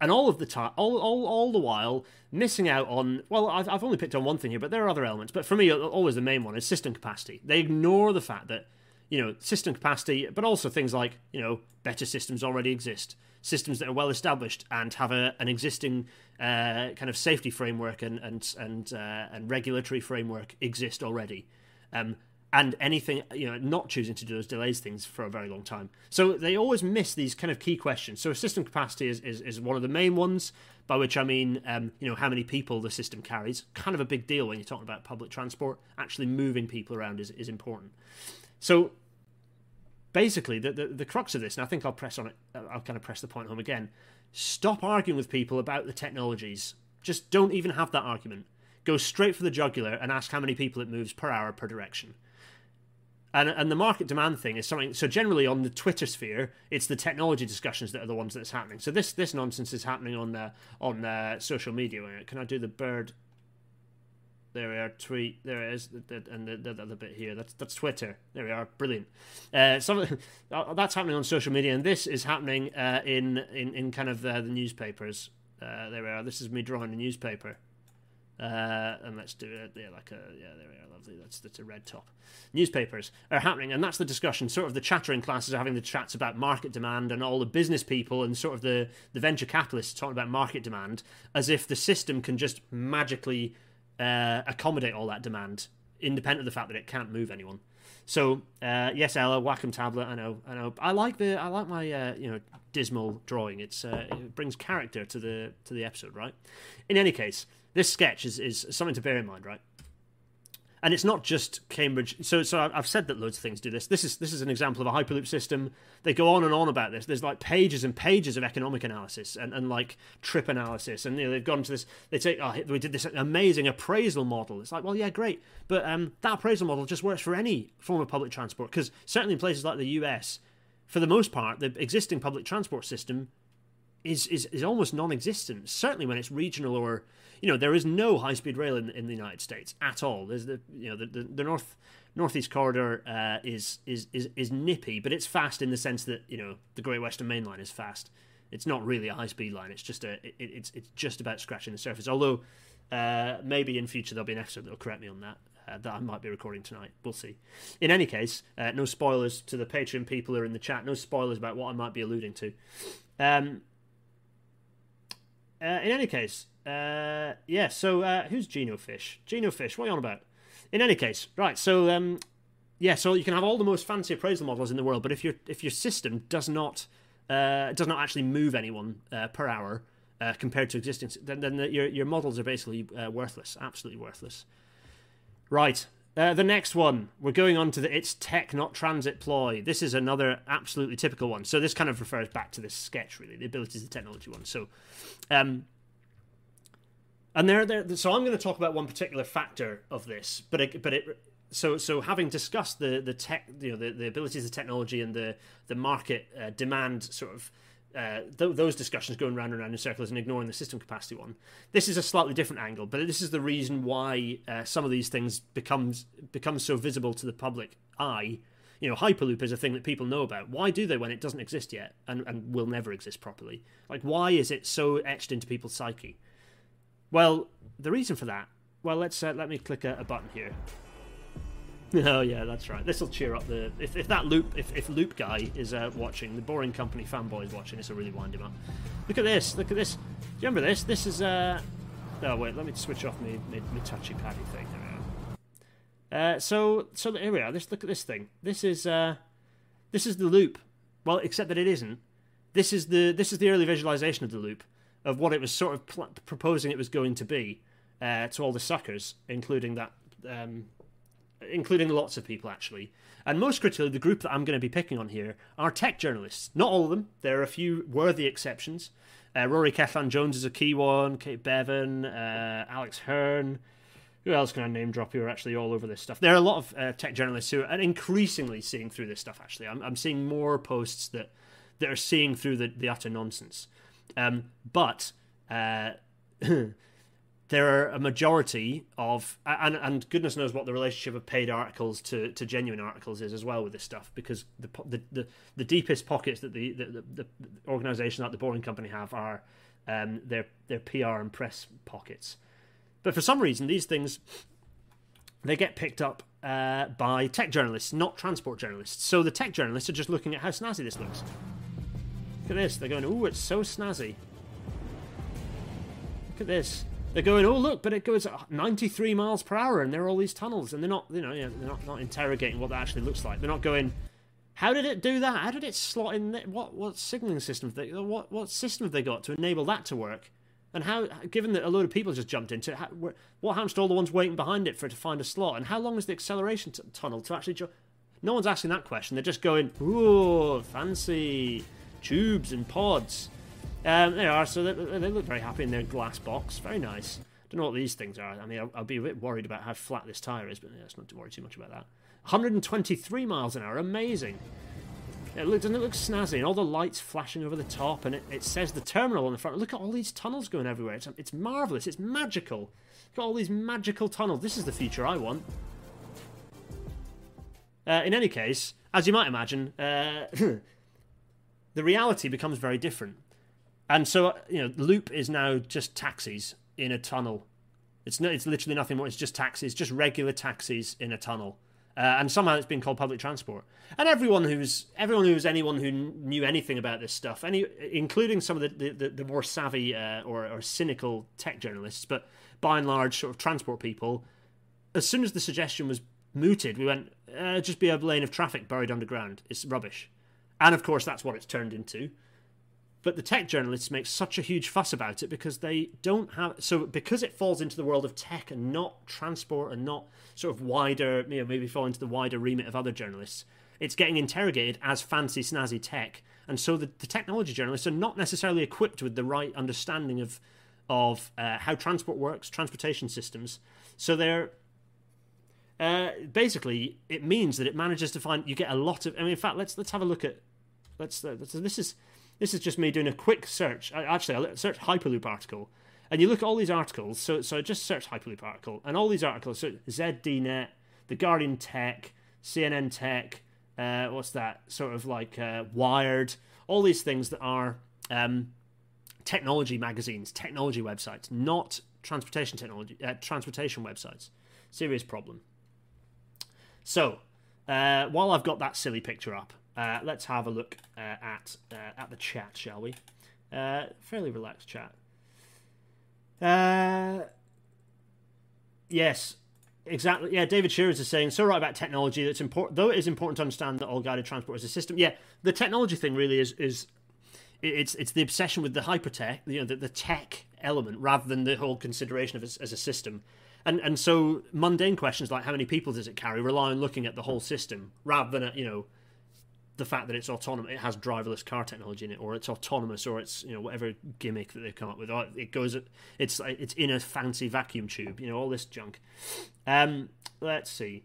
and all of the time, all, all, all the while, missing out on. Well, I've, I've only picked on one thing here, but there are other elements. But for me, always the main one is system capacity. They ignore the fact that you know, system capacity, but also things like, you know, better systems already exist, systems that are well established and have a, an existing uh, kind of safety framework and and and uh, and regulatory framework exist already. Um, and anything, you know, not choosing to do those delays things for a very long time. So they always miss these kind of key questions. So system capacity is, is, is one of the main ones, by which I mean, um, you know, how many people the system carries. Kind of a big deal when you're talking about public transport. Actually moving people around is, is important. So basically, the, the, the crux of this, and I think I'll press on it, uh, I'll kind of press the point home again. Stop arguing with people about the technologies. Just don't even have that argument. Go straight for the jugular and ask how many people it moves per hour per direction. And, and the market demand thing is something. So generally on the Twitter sphere, it's the technology discussions that are the ones that's happening. So this this nonsense is happening on the on the social media. Can I do the bird? There we are. Tweet. There it is. And the, the, the other bit here. That's that's Twitter. There we are. Brilliant. Uh, some [LAUGHS] that's happening on social media, and this is happening uh, in, in in kind of uh, the newspapers. Uh, there we are. This is me drawing a newspaper. Uh, and let's do it. Yeah, like a yeah. There we are. Lovely. That's that's a red top. Newspapers are happening, and that's the discussion. Sort of the chattering classes are having the chats about market demand, and all the business people and sort of the the venture capitalists talking about market demand, as if the system can just magically uh, accommodate all that demand, independent of the fact that it can't move anyone. So uh, yes, Ella, Wacom tablet. I know, I know. I like the, I like my, uh, you know, dismal drawing. It's uh, it brings character to the to the episode, right? In any case, this sketch is is something to bear in mind, right? And it's not just Cambridge. So, so I've said that loads of things do this. This is this is an example of a hyperloop system. They go on and on about this. There's like pages and pages of economic analysis and, and like trip analysis, and you know, they've gone to this. They say, oh, we did this amazing appraisal model. It's like, well, yeah, great, but um, that appraisal model just works for any form of public transport because certainly in places like the US, for the most part, the existing public transport system is is, is almost non-existent. Certainly when it's regional or you know, there is no high speed rail in, in the United States at all. There's the you know the, the, the north northeast corridor uh, is, is is is nippy, but it's fast in the sense that you know the Great Western Main Line is fast. It's not really a high speed line. It's just a it, it's it's just about scratching the surface. Although uh, maybe in future there'll be an episode that'll correct me on that. Uh, that I might be recording tonight. We'll see. In any case, uh, no spoilers to the Patreon people who are in the chat. No spoilers about what I might be alluding to. Um, uh, in any case, uh, yeah, so uh, who's Geno Fish? Geno Fish, what are you on about? In any case, right, so um, yeah, so you can have all the most fancy appraisal models in the world, but if your if your system does not uh, does not actually move anyone uh, per hour uh, compared to existing, then, then the, your your models are basically uh, worthless, absolutely worthless. Right, uh, the next one, we're going on to the it's tech, not transit ploy. This is another absolutely typical one. So this kind of refers back to this sketch, really, the abilities of technology one. So, um, and there, there. So I'm going to talk about one particular factor of this, but it, but it. So so having discussed the the tech, you know, the, the abilities of technology and the the market uh, demand sort of uh, th- those discussions going round and round in circles and ignoring the system capacity one. This is a slightly different angle, but this is the reason why uh, some of these things becomes becomes so visible to the public eye. You know, Hyperloop is a thing that people know about. Why do they when it doesn't exist yet and, and will never exist properly? Like, why is it so etched into people's psyche? Well, the reason for that. Well, let's uh, let me click a, a button here. Oh yeah, that's right. This will cheer up the if, if that loop if, if loop guy is uh, watching, the Boring Company fanboy is watching. This will really wind him up. Look at this. Look at this. Do you remember this? This is uh. Oh wait, let me switch off my my, my touchy paddy thing. Uh, so so here we are. This look at this thing. This is uh, this is the loop. Well, except that it isn't. This is the this is the early visualization of the loop of what it was sort of pl- proposing it was going to be uh, to all the suckers, including that um, including lots of people actually. And most critically, the group that I'm going to be picking on here are tech journalists. Not all of them. There are a few worthy exceptions. Uh, Rory Cellan-Jones is a key one. Kate Bevan, uh, Alex Hern. Who else can I name drop who are actually all over this stuff? There are a lot of uh, tech journalists who are increasingly seeing through this stuff. Actually, I'm, I'm seeing more posts that that are seeing through the, the utter nonsense. Um, but uh, [LAUGHS] there are a majority of and and goodness knows what the relationship of paid articles to, to genuine articles is as well with this stuff because the the the, the deepest pockets that the, the, the, the organization like the boring company have are um, their their PR and press pockets. But for some reason these things they get picked up uh, by tech journalists not transport journalists. So the tech journalists are just looking at how snazzy this looks. Look at this. They're going oh it's so snazzy. Look at this they're going, oh look, but it goes 93 miles per hour, and there are all these tunnels, and they're not, you know, they're not, not interrogating what that actually looks like. They're not going, how did it do that? How did it slot in? What what signaling system? They, what what system have they got to enable that to work? And how, given that a load of people just jumped into it, how, what happens to all the ones waiting behind it for it to find a slot? And how long is the acceleration tunnel to actually? No one's asking that question. They're just going, ooh, fancy tubes and pods. Um, they are, so they, they, look very happy in their glass box. Very nice. don't know what these things are. I mean, I'll, I'll be a bit worried about how flat this tire is, but yeah, let's not worry too much about that. 123 miles an hour, amazing. It look, doesn't it look snazzy? And all the lights flashing over the top, and it, it says the terminal on the front. Look at all these tunnels going everywhere. It's, it's marvelous. It's magical. Look at all these magical tunnels. This is the future I want. Uh, in any case, as you might imagine, uh, [LAUGHS] the reality becomes very different. And so, you know, Loop is now just taxis in a tunnel. It's no, it's literally nothing more. It's just taxis, just regular taxis in a tunnel. Uh, and somehow it's been called public transport. And everyone who's everyone who's anyone who knew anything about this stuff, any including some of the the, the more savvy uh, or, or cynical tech journalists, but by and large, sort of transport people, as soon as the suggestion was mooted, we went uh, just be a lane of traffic buried underground. It's rubbish. And of course, that's what it's turned into. But the tech journalists make such a huge fuss about it because they don't have so because it falls into the world of tech and not transport and not sort of wider, you know, maybe fall into the wider remit of other journalists. It's getting interrogated as fancy snazzy tech, and so the, the technology journalists are not necessarily equipped with the right understanding of of uh, how transport works, transportation systems. So they're uh, basically it means that it manages to find you get a lot of. I mean, in fact, let's let's have a look at let's. Uh, this is this is just me doing a quick search. Actually, I search Hyperloop article, and you look at all these articles. So, so just search Hyperloop article, and all these articles. So ZDNet, The Guardian Tech, CNN Tech. Uh, what's that? Sort of like uh, Wired. All these things that are um, technology magazines, technology websites, not transportation technology, uh, transportation websites. Serious problem. So, uh, while I've got that silly picture up, uh, let's have a look uh, at uh, at the chat, shall we? Uh, fairly relaxed chat. Uh, yes, exactly. Yeah, David Shearers is saying so right about technology. That's important, though. It is important to understand that all guided transport is a system. Yeah, the technology thing really is is it's it's the obsession with the hypertech, you know, the, the tech element, rather than the whole consideration of it as, as a system. And and so mundane questions like how many people does it carry rely on looking at the whole system rather than at, you know the fact that it's autonomous, it has driverless car technology in it, or it's autonomous, or it's you know whatever gimmick that they've come up with. Or it goes, it's it's in a fancy vacuum tube, you know all this junk. Um, let's see.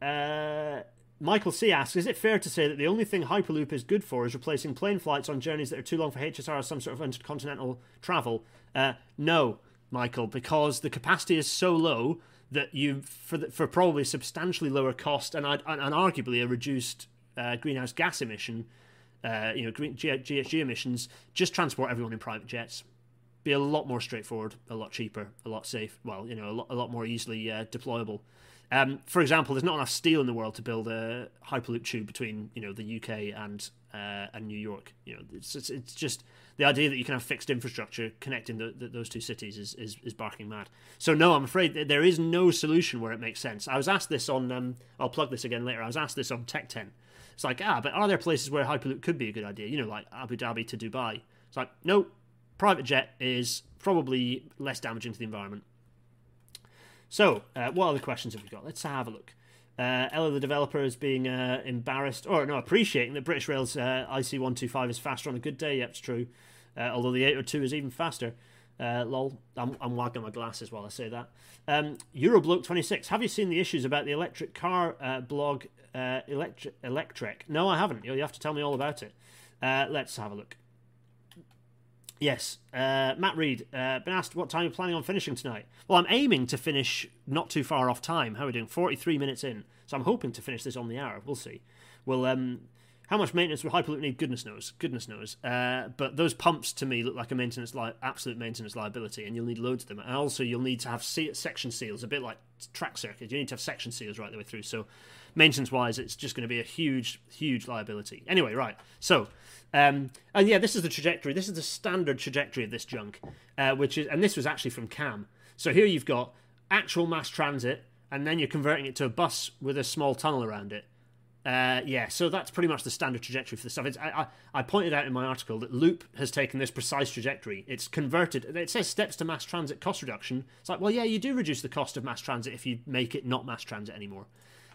Uh, Michael C asks, is it fair to say that the only thing Hyperloop is good for is replacing plane flights on journeys that are too long for HSR or some sort of intercontinental travel? Uh, no, Michael, because the capacity is so low that you for the, for probably substantially lower cost and and, and arguably a reduced uh, greenhouse gas emission, uh, you know, GHG emissions, just transport everyone in private jets. Be a lot more straightforward, a lot cheaper, a lot safe. Well, you know, a lot, a lot more easily uh, deployable. Um, for example, there's not enough steel in the world to build a hyperloop tube between you know the UK and uh, and New York. You know, it's, it's, it's just the idea that you can have fixed infrastructure connecting the, the, those two cities is, is, is barking mad. So no, I'm afraid there is no solution where it makes sense. I was asked this on. Um, I'll plug this again later. I was asked this on Tech Tent it's like, ah, but are there places where Hyperloop could be a good idea? You know, like Abu Dhabi to Dubai. It's like, no, private jet is probably less damaging to the environment. So, uh, what other questions have we got? Let's have a look. Uh, Ella, the developer, is being uh, embarrassed, or no, appreciating that British Rail's uh, IC125 is faster on a good day. Yep, it's true. Uh, although the 802 is even faster. Uh, lol, I'm, I'm wagging my glasses while I say that. Um, Eurobloke26, have you seen the issues about the electric car uh, blog uh, electric, electric? No, I haven't. You have to tell me all about it. Uh, let's have a look. Yes, uh, Matt Reed, uh, been asked what time you're planning on finishing tonight. Well, I'm aiming to finish not too far off time. How are we doing? 43 minutes in. So I'm hoping to finish this on the hour. We'll see. We'll um, how much maintenance will Hyperloop need? Goodness knows. Goodness knows. Uh, but those pumps to me look like a maintenance li- absolute maintenance liability, and you'll need loads of them. And also, you'll need to have se- section seals, a bit like track circuits. You need to have section seals right the way through. So, maintenance wise, it's just going to be a huge, huge liability. Anyway, right. So, um, and yeah, this is the trajectory. This is the standard trajectory of this junk, uh, which is, and this was actually from CAM. So here you've got actual mass transit, and then you're converting it to a bus with a small tunnel around it. Uh, yeah, so that's pretty much the standard trajectory for the stuff. I, I, I, pointed out in my article that Loop has taken this precise trajectory. It's converted. It says steps to mass transit cost reduction. It's like, well, yeah, you do reduce the cost of mass transit if you make it not mass transit anymore.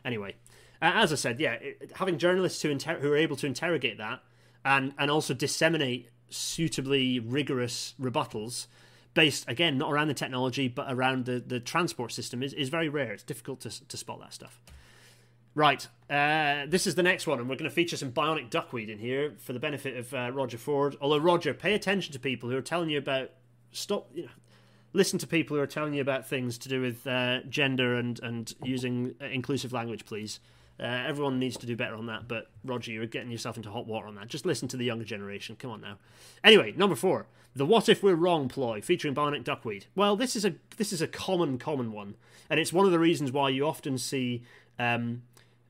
Anyway, uh, as I said, yeah, it, having journalists who, inter- who are able to interrogate that and and also disseminate suitably rigorous rebuttals based again not around the technology but around the, the transport system is, is very rare. It's difficult to, to spot that stuff. Right, uh, this is the next one, and we're going to feature some bionic duckweed in here for the benefit of uh, Roger Ford. Although Roger, pay attention to people who are telling you about stop. You know, listen to people who are telling you about things to do with uh, gender and and using uh, inclusive language, please. Uh, everyone needs to do better on that, but Roger, you're getting yourself into hot water on that. Just listen to the younger generation. Come on now. Anyway, number four, the "What if we're wrong" ploy, featuring bionic duckweed. Well, this is a this is a common common one, and it's one of the reasons why you often see. Um,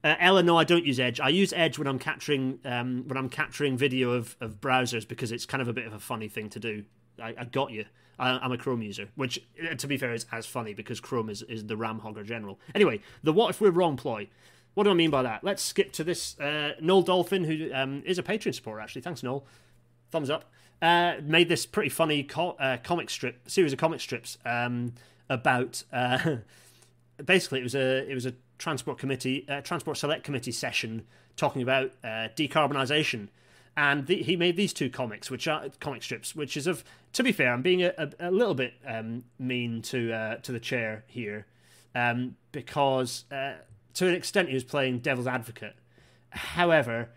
uh, Ella, no, I don't use Edge. I use Edge when I'm capturing um, when I'm capturing video of, of browsers because it's kind of a bit of a funny thing to do. I, I got you. I, am a Chrome user, which, uh, to be fair, is as funny because Chrome is, is the RAM hogger general. Anyway, the what if we're wrong ploy. What do I mean by that? Let's skip to this. Uh, Noel Dolphin, who um, is a Patreon supporter, actually. Thanks, Noel. Thumbs up. Uh, made this pretty funny co- uh, comic strip series of comic strips um, about. Uh, [LAUGHS] basically, it was a it was a transport committee, uh, transport select committee session talking about uh, decarbonisation, and the, he made these two comics, which are comic strips, which is of. To be fair, I'm being a, a, a little bit um, mean to uh, to the chair here, um, because to an extent, he was playing devil's advocate. However,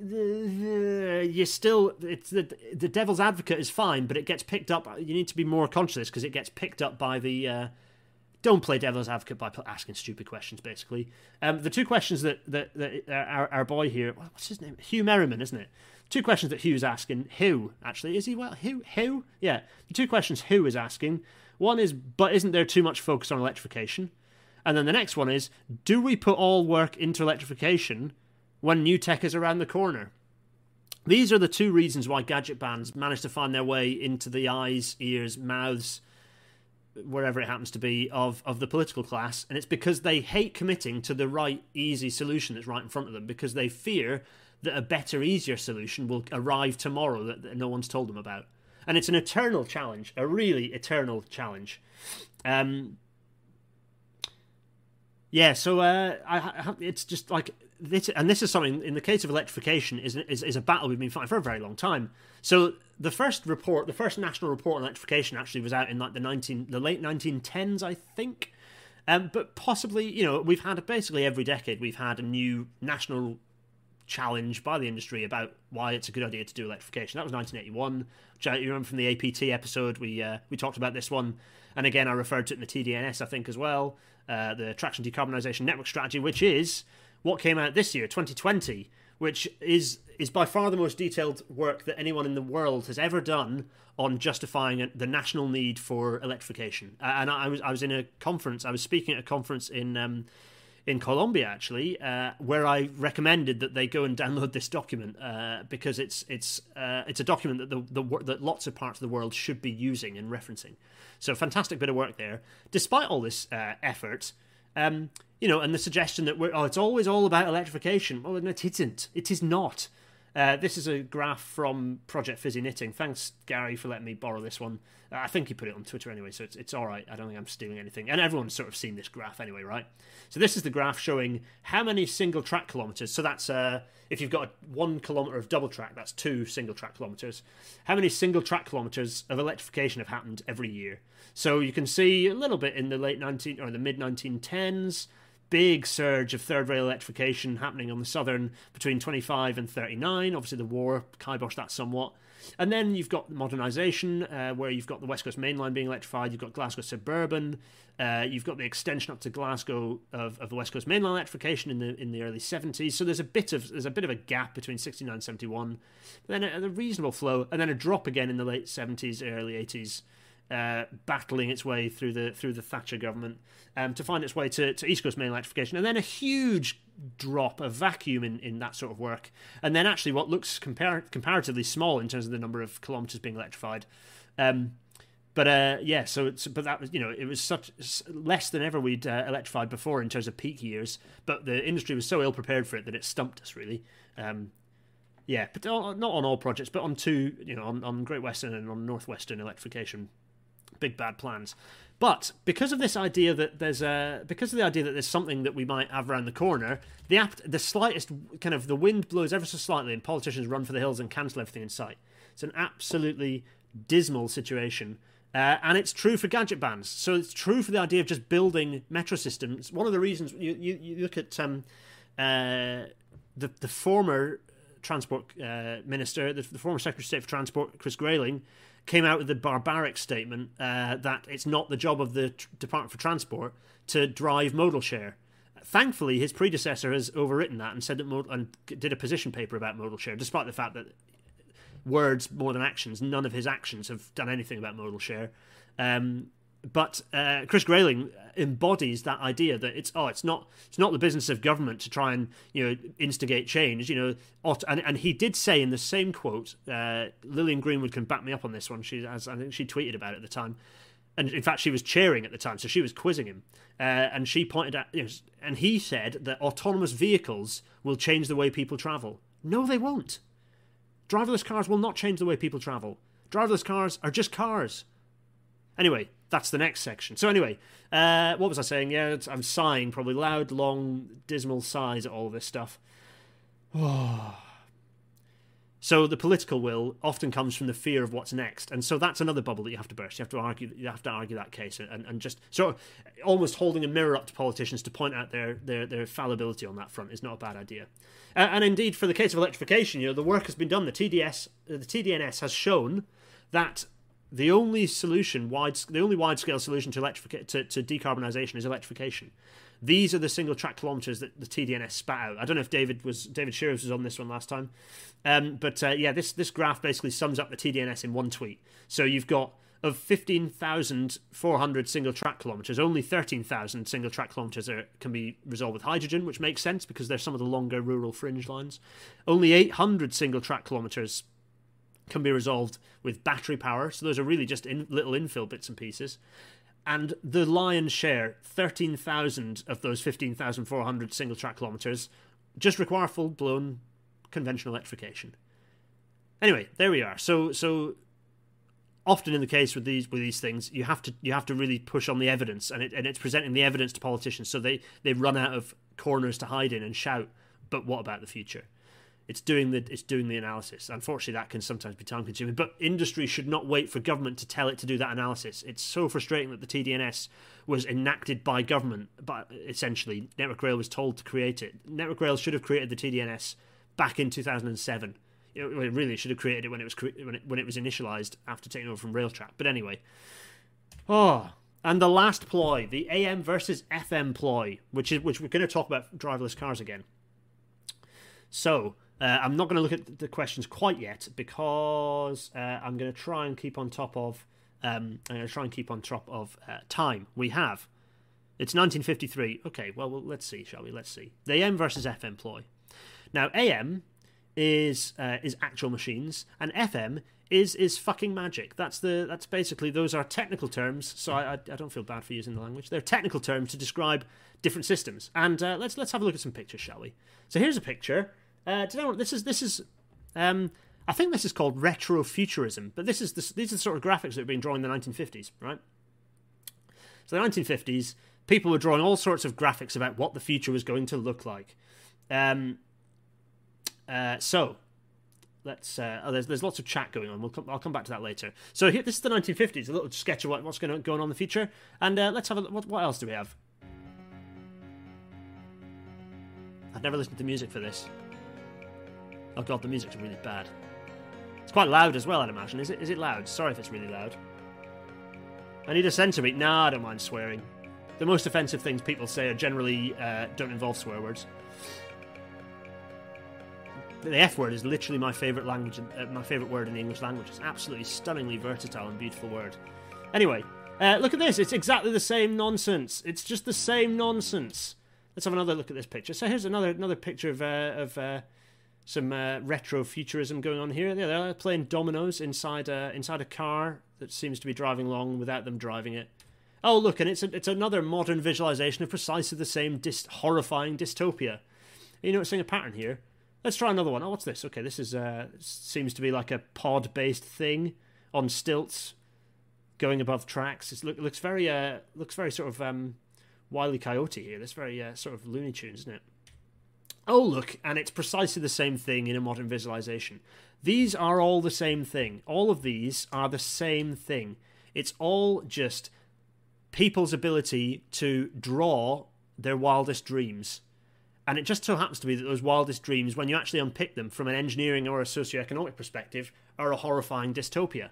you still it's the the devil's advocate is fine, but it gets picked up. You need to be more conscious because it gets picked up by the. Don't play devil's advocate by asking stupid questions. Basically, um, the two questions that that, that uh, our, our boy here, what's his name, Huw Merriman, isn't it? Two questions that Huw's asking. Who actually is he? Well, who? Who? Yeah, the two questions Who is asking. One is, but isn't there too much focus on electrification? And then the next one is do we put all work into electrification when new tech is around the corner? These are the two reasons why gadgetbahns manage to find their way into the eyes, ears, mouths, wherever it happens to be, of, of the political class. And it's because they hate committing to the right, easy solution that's right in front of them because they fear that a better, easier solution will arrive tomorrow that, that no one's told them about. And it's an eternal challenge, a really eternal challenge. Um, yeah, so uh, I, I, it's just like this, and this is something in the case of electrification is, is is a battle we've been fighting for a very long time. So the first report, the first national report on electrification, actually was out in like the nineteen, the late nineteen tens, I think. Um, but possibly, you know, we've had basically every decade we've had a new national challenge by the industry about why it's a good idea to do electrification. That was 1981. Which you remember from the APT episode, we uh, we talked about this one, and again I referred to it in the TDNS, I think as well uh, the Traction Decarbonisation Network Strategy, which is what came out this year, 2020, which is is by far the most detailed work that anyone in the world has ever done on justifying the national need for electrification. And I was I was in a conference, I was speaking at a conference in um, in Colombia actually, uh, where I recommended that they go and download this document uh, because it's it's uh, it's a document that the, the that lots of parts of the world should be using and referencing. So fantastic bit of work there. Despite all this uh, effort, um, you know, and the suggestion that we're oh, it's always all about electrification. Well, no, it isn't. It is not. Uh, this is a graph from Project Fizzy Knitting. Thanks, Gary, for letting me borrow this one. Uh, I think he put it on Twitter anyway, so it's, it's all right. I don't think I'm stealing anything. And everyone's sort of seen this graph anyway, right? So this is the graph showing how many single track kilometers. So that's uh, if you've got one kilometer of double track, that's two single track kilometers. How many single track kilometers of electrification have happened every year? So you can see a little bit in the late 19 or the mid 1910s big surge of third rail electrification happening on the southern between 25 and 39. Obviously, the war kiboshed that somewhat. And then you've got modernisation, uh, where you've got the West Coast Main Line being electrified, you've got Glasgow Suburban, uh, you've got the extension up to Glasgow of, of the West Coast Main Line electrification in the in the early 70s. So there's a bit of there's a bit of a gap between 69 and 71, then a, a reasonable flow, and then a drop again in the late 70s, early 80s uh, battling its way through the through the Thatcher government um, to find its way to, to East Coast Main electrification, and then a huge drop, a vacuum in, in that sort of work, and then actually what looks compar- comparatively small in terms of the number of kilometres being electrified. Um, but uh, yeah, so it's but that was you know it was such less than ever we'd uh, electrified before in terms of peak years. But the industry was so ill prepared for it that it stumped us really. Um, yeah, but not on all projects, but on two, you know, on, on Great Western and on Northwestern electrification big bad plans. But because of this idea that there's a because of the idea that there's something that we might have around the corner, the apt, the slightest kind of the wind blows ever so slightly, and politicians run for the hills and cancel everything in sight. It's an absolutely dismal situation. Uh, and it's true for gadgetbahns. So it's true for the idea of just building metro systems. One of the reasons you, you, you look at um, uh, the, the former transport uh, minister, the, the, former Secretary of State for Transport, Chris Grayling, came out with the barbaric statement uh, that it's not the job of the Department for Transport to drive modal share. Thankfully, his predecessor has overwritten that and said that and did a position paper about modal share, despite the fact that words more than actions. None of his actions have done anything about modal share. Um, but uh, Chris Grayling embodies that idea that it's oh it's not it's not the business of government to try and you know instigate change you know and, and he did say in the same quote uh, Lilian Greenwood can back me up on this one. She as I think she tweeted about it at the time. And in fact she was cheering at the time so she was quizzing him. Uh, and she pointed out you know, and he said that autonomous vehicles will change the way people travel. No they won't. Driverless cars will not change the way people travel. Driverless cars are just cars anyway that's the next section. So anyway, uh, what was I saying? Yeah, I'm sighing, probably loud, long, dismal sighs at all this stuff. [SIGHS] so the political will often comes from the fear of what's next, and so that's another bubble that you have to burst. You have to argue. You have to argue that case, and, and just sort of almost holding a mirror up to politicians to point out their their, their fallibility on that front is not a bad idea. Uh, and indeed, for the case of electrification, you know, the work has been done. The TDS, the TDNS has shown that the only solution, wide, the only wide scale solution to, electrific- to, to decarbonisation is electrification. These are the single track kilometres that the TDNS spat out. I don't know if David was David Shearers was on this one last time, um, but uh, yeah, this this graph basically sums up the TDNS in one tweet. So you've got of 15,400 single track kilometres, only 13,000 single track kilometres can be resolved with hydrogen, which makes sense because they're some of the longer rural fringe lines. Only 800 single track kilometres can be resolved with battery power. So those are really just in, little infill bits and pieces. And the lion's share, 13,000 of those 15,400 single track kilometres, just require full blown conventional electrification. Anyway, there we are. So so often in the case with these with these things, you have to you have to really push on the evidence, and it, and it's presenting the evidence to politicians, so they they run out of corners to hide in and shout. But what about the future? It's doing the it's doing the analysis. Unfortunately, that can sometimes be time consuming. But industry should not wait for government to tell it to do that analysis. It's so frustrating that the TDNS was enacted by government, but essentially Network Rail was told to create it. Network Rail should have created the TDNS back in 2007. It really should have created it when it was when it, when it was initialized after taking over from Railtrack. But anyway, oh, and the last ploy, the AM versus FM ploy, which is which we're going to talk about driverless cars again. So uh, I'm not going to look at the questions quite yet because uh, I'm going to try and keep on top of. Um, I'm going to try and keep on top of uh, time. We have. It's 1953. Okay, well, well, let's see, shall we? Let's see. The AM versus FM ploy. Now, AM is uh, is actual machines, and FM is is fucking magic. That's the that's basically those are technical terms. So I, I, I don't feel bad for using the language. They're technical terms to describe different systems. And uh, let's let's have a look at some pictures, shall we? So here's a picture uh, do you know what this is? This is, um, I think this is called retrofuturism. But this is the, these are the sort of graphics that were being drawn in the 1950s, right? So the 1950s, people were drawing all sorts of graphics about what the future was going to look like. Um, uh, so let's. Uh, oh, there's there's lots of chat going on. We'll come, I'll come back to that later. So here, this is the 1950s. A little sketch of what, what's going on, going on in the future, and uh, let's have a what, what else do we have? I've never listened to music for this. Oh god, the music's really bad. It's quite loud as well, I'd imagine. Is it? Is it loud? Sorry if it's really loud. I need a beat. Nah, I don't mind swearing. The most offensive things people say are generally uh, don't involve swear words. The F word is literally my favourite language, uh, my favourite word in the English language. It's absolutely stunningly versatile and beautiful word. Anyway, uh, look at this. It's exactly the same nonsense. It's just the same nonsense. Let's have another look at this picture. So here's another another picture of uh, of uh, some uh, retro futurism going on here. Yeah, they're playing dominoes inside a inside a car that seems to be driving along without them driving it. Oh, look, and it's a, it's another modern visualization of precisely the same horrifying dystopia. You know, it's seeing a pattern here. Let's try another one. Oh, what's this? Okay, this is uh, seems to be like a pod-based thing on stilts, going above tracks. It look, looks very uh, looks very sort of um, Wily Coyote here. This very uh, sort of Looney Tunes, isn't it? Oh look, and it's precisely the same thing in a modern visualization. These are all the same thing. All of these are the same thing It's all just people's ability to draw their wildest dreams. And it just so happens to be that those wildest dreams, when you actually unpick them from an engineering or a socioeconomic perspective, are a horrifying dystopia.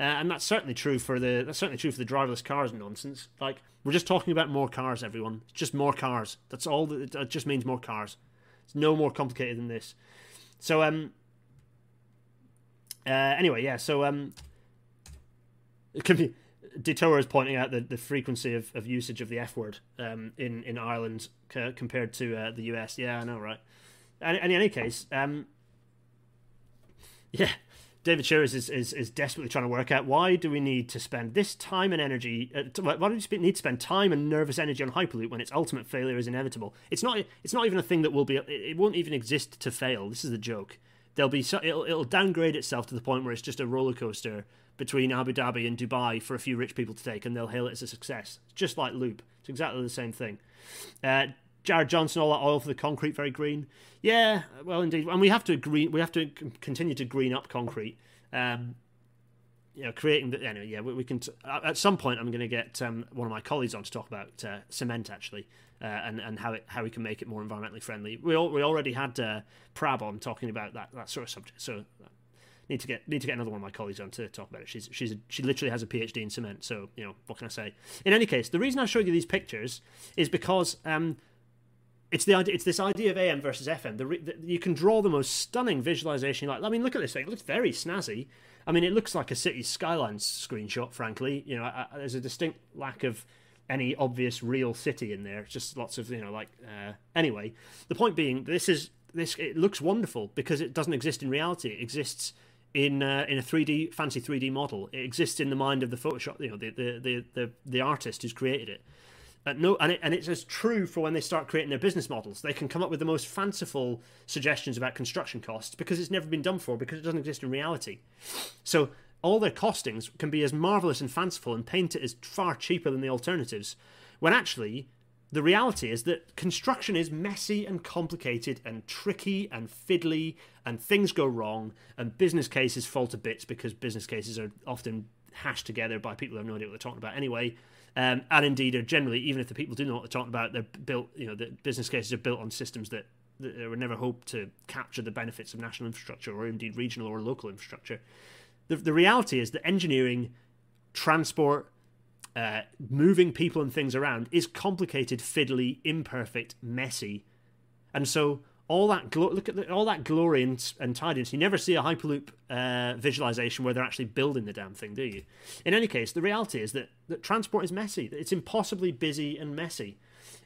Uh, and that's certainly true for the that's certainly true for the driverless cars nonsense. Like we're just talking about more cars, everyone. It's just more cars. That's all. That, it just means more cars. It's no more complicated than this. So um. Uh, anyway, yeah. So um. It can be. Detour is pointing out the, the frequency of, of usage of the F word um, in in Ireland c- compared to uh, the US. Yeah, I know, right? And, and in any case, um, yeah, David Shearers is, is, is desperately trying to work out why do we need to spend this time and energy? Uh, why do we need to spend time and nervous energy on Hyperloop when its ultimate failure is inevitable? It's not. It's not even a thing that will be. It, it won't even exist to fail. This is the joke. There'll be. So, it'll, it'll downgrade itself to the point where it's just a roller coaster between Abu Dhabi and Dubai for a few rich people to take, and they'll hail it as a success. Just like Loop. It's exactly the same thing. Uh, Jared Johnson, all that oil for the concrete, very green. Yeah, well, indeed, and we have to agree. We have to continue to green up concrete. Um, you know, creating the anyway. Yeah, we, we can. T- at some point, I'm going to get um, one of my colleagues on to talk about uh, cement actually, uh, and and how it how we can make it more environmentally friendly. We all, we already had uh, Prab on talking about that that sort of subject. So need to get need to get another one of my colleagues on to talk about it. She's she's she literally has a PhD in cement. So you know what can I say? In any case, the reason I showed you these pictures is because um, it's the idea. It's this idea of AM versus FM. The, the, you can draw the most stunning visualization. Like, I mean, look at this thing. It looks very snazzy. I mean, it looks like a city skyline screenshot. Frankly, you know, I, I, there's a distinct lack of any obvious real city in there. It's just lots of you know, like. Uh, anyway, the point being, this is this. It looks wonderful because it doesn't exist in reality. It exists in uh, in a 3D fancy 3D model. It exists in the mind of the Photoshop, you know, the the the the, the artist who's created it. Uh, no, and it, and it's as true for when they start creating their business models. They can come up with the most fanciful suggestions about construction costs because it's never been done for because it doesn't exist in reality. So all their costings can be as marvelous and fanciful and paint it as far cheaper than the alternatives, when actually the reality is that construction is messy and complicated and tricky and fiddly and things go wrong and business cases fall to bits because business cases are often hashed together by people who have no idea what they're talking about anyway um, and indeed are generally even if the people do know what they're talking about they're built you know the business cases are built on systems that, that were never hoped to capture the benefits of national infrastructure or indeed regional or local infrastructure. The, the reality is that engineering transport uh, moving people and things around is complicated, fiddly, imperfect, messy, and so all that glo- look at the, all that glory and, and tidiness. You never see a hyperloop uh, visualization where they're actually building the damn thing, do you? In any case, the reality is that that transport is messy. It's impossibly busy and messy.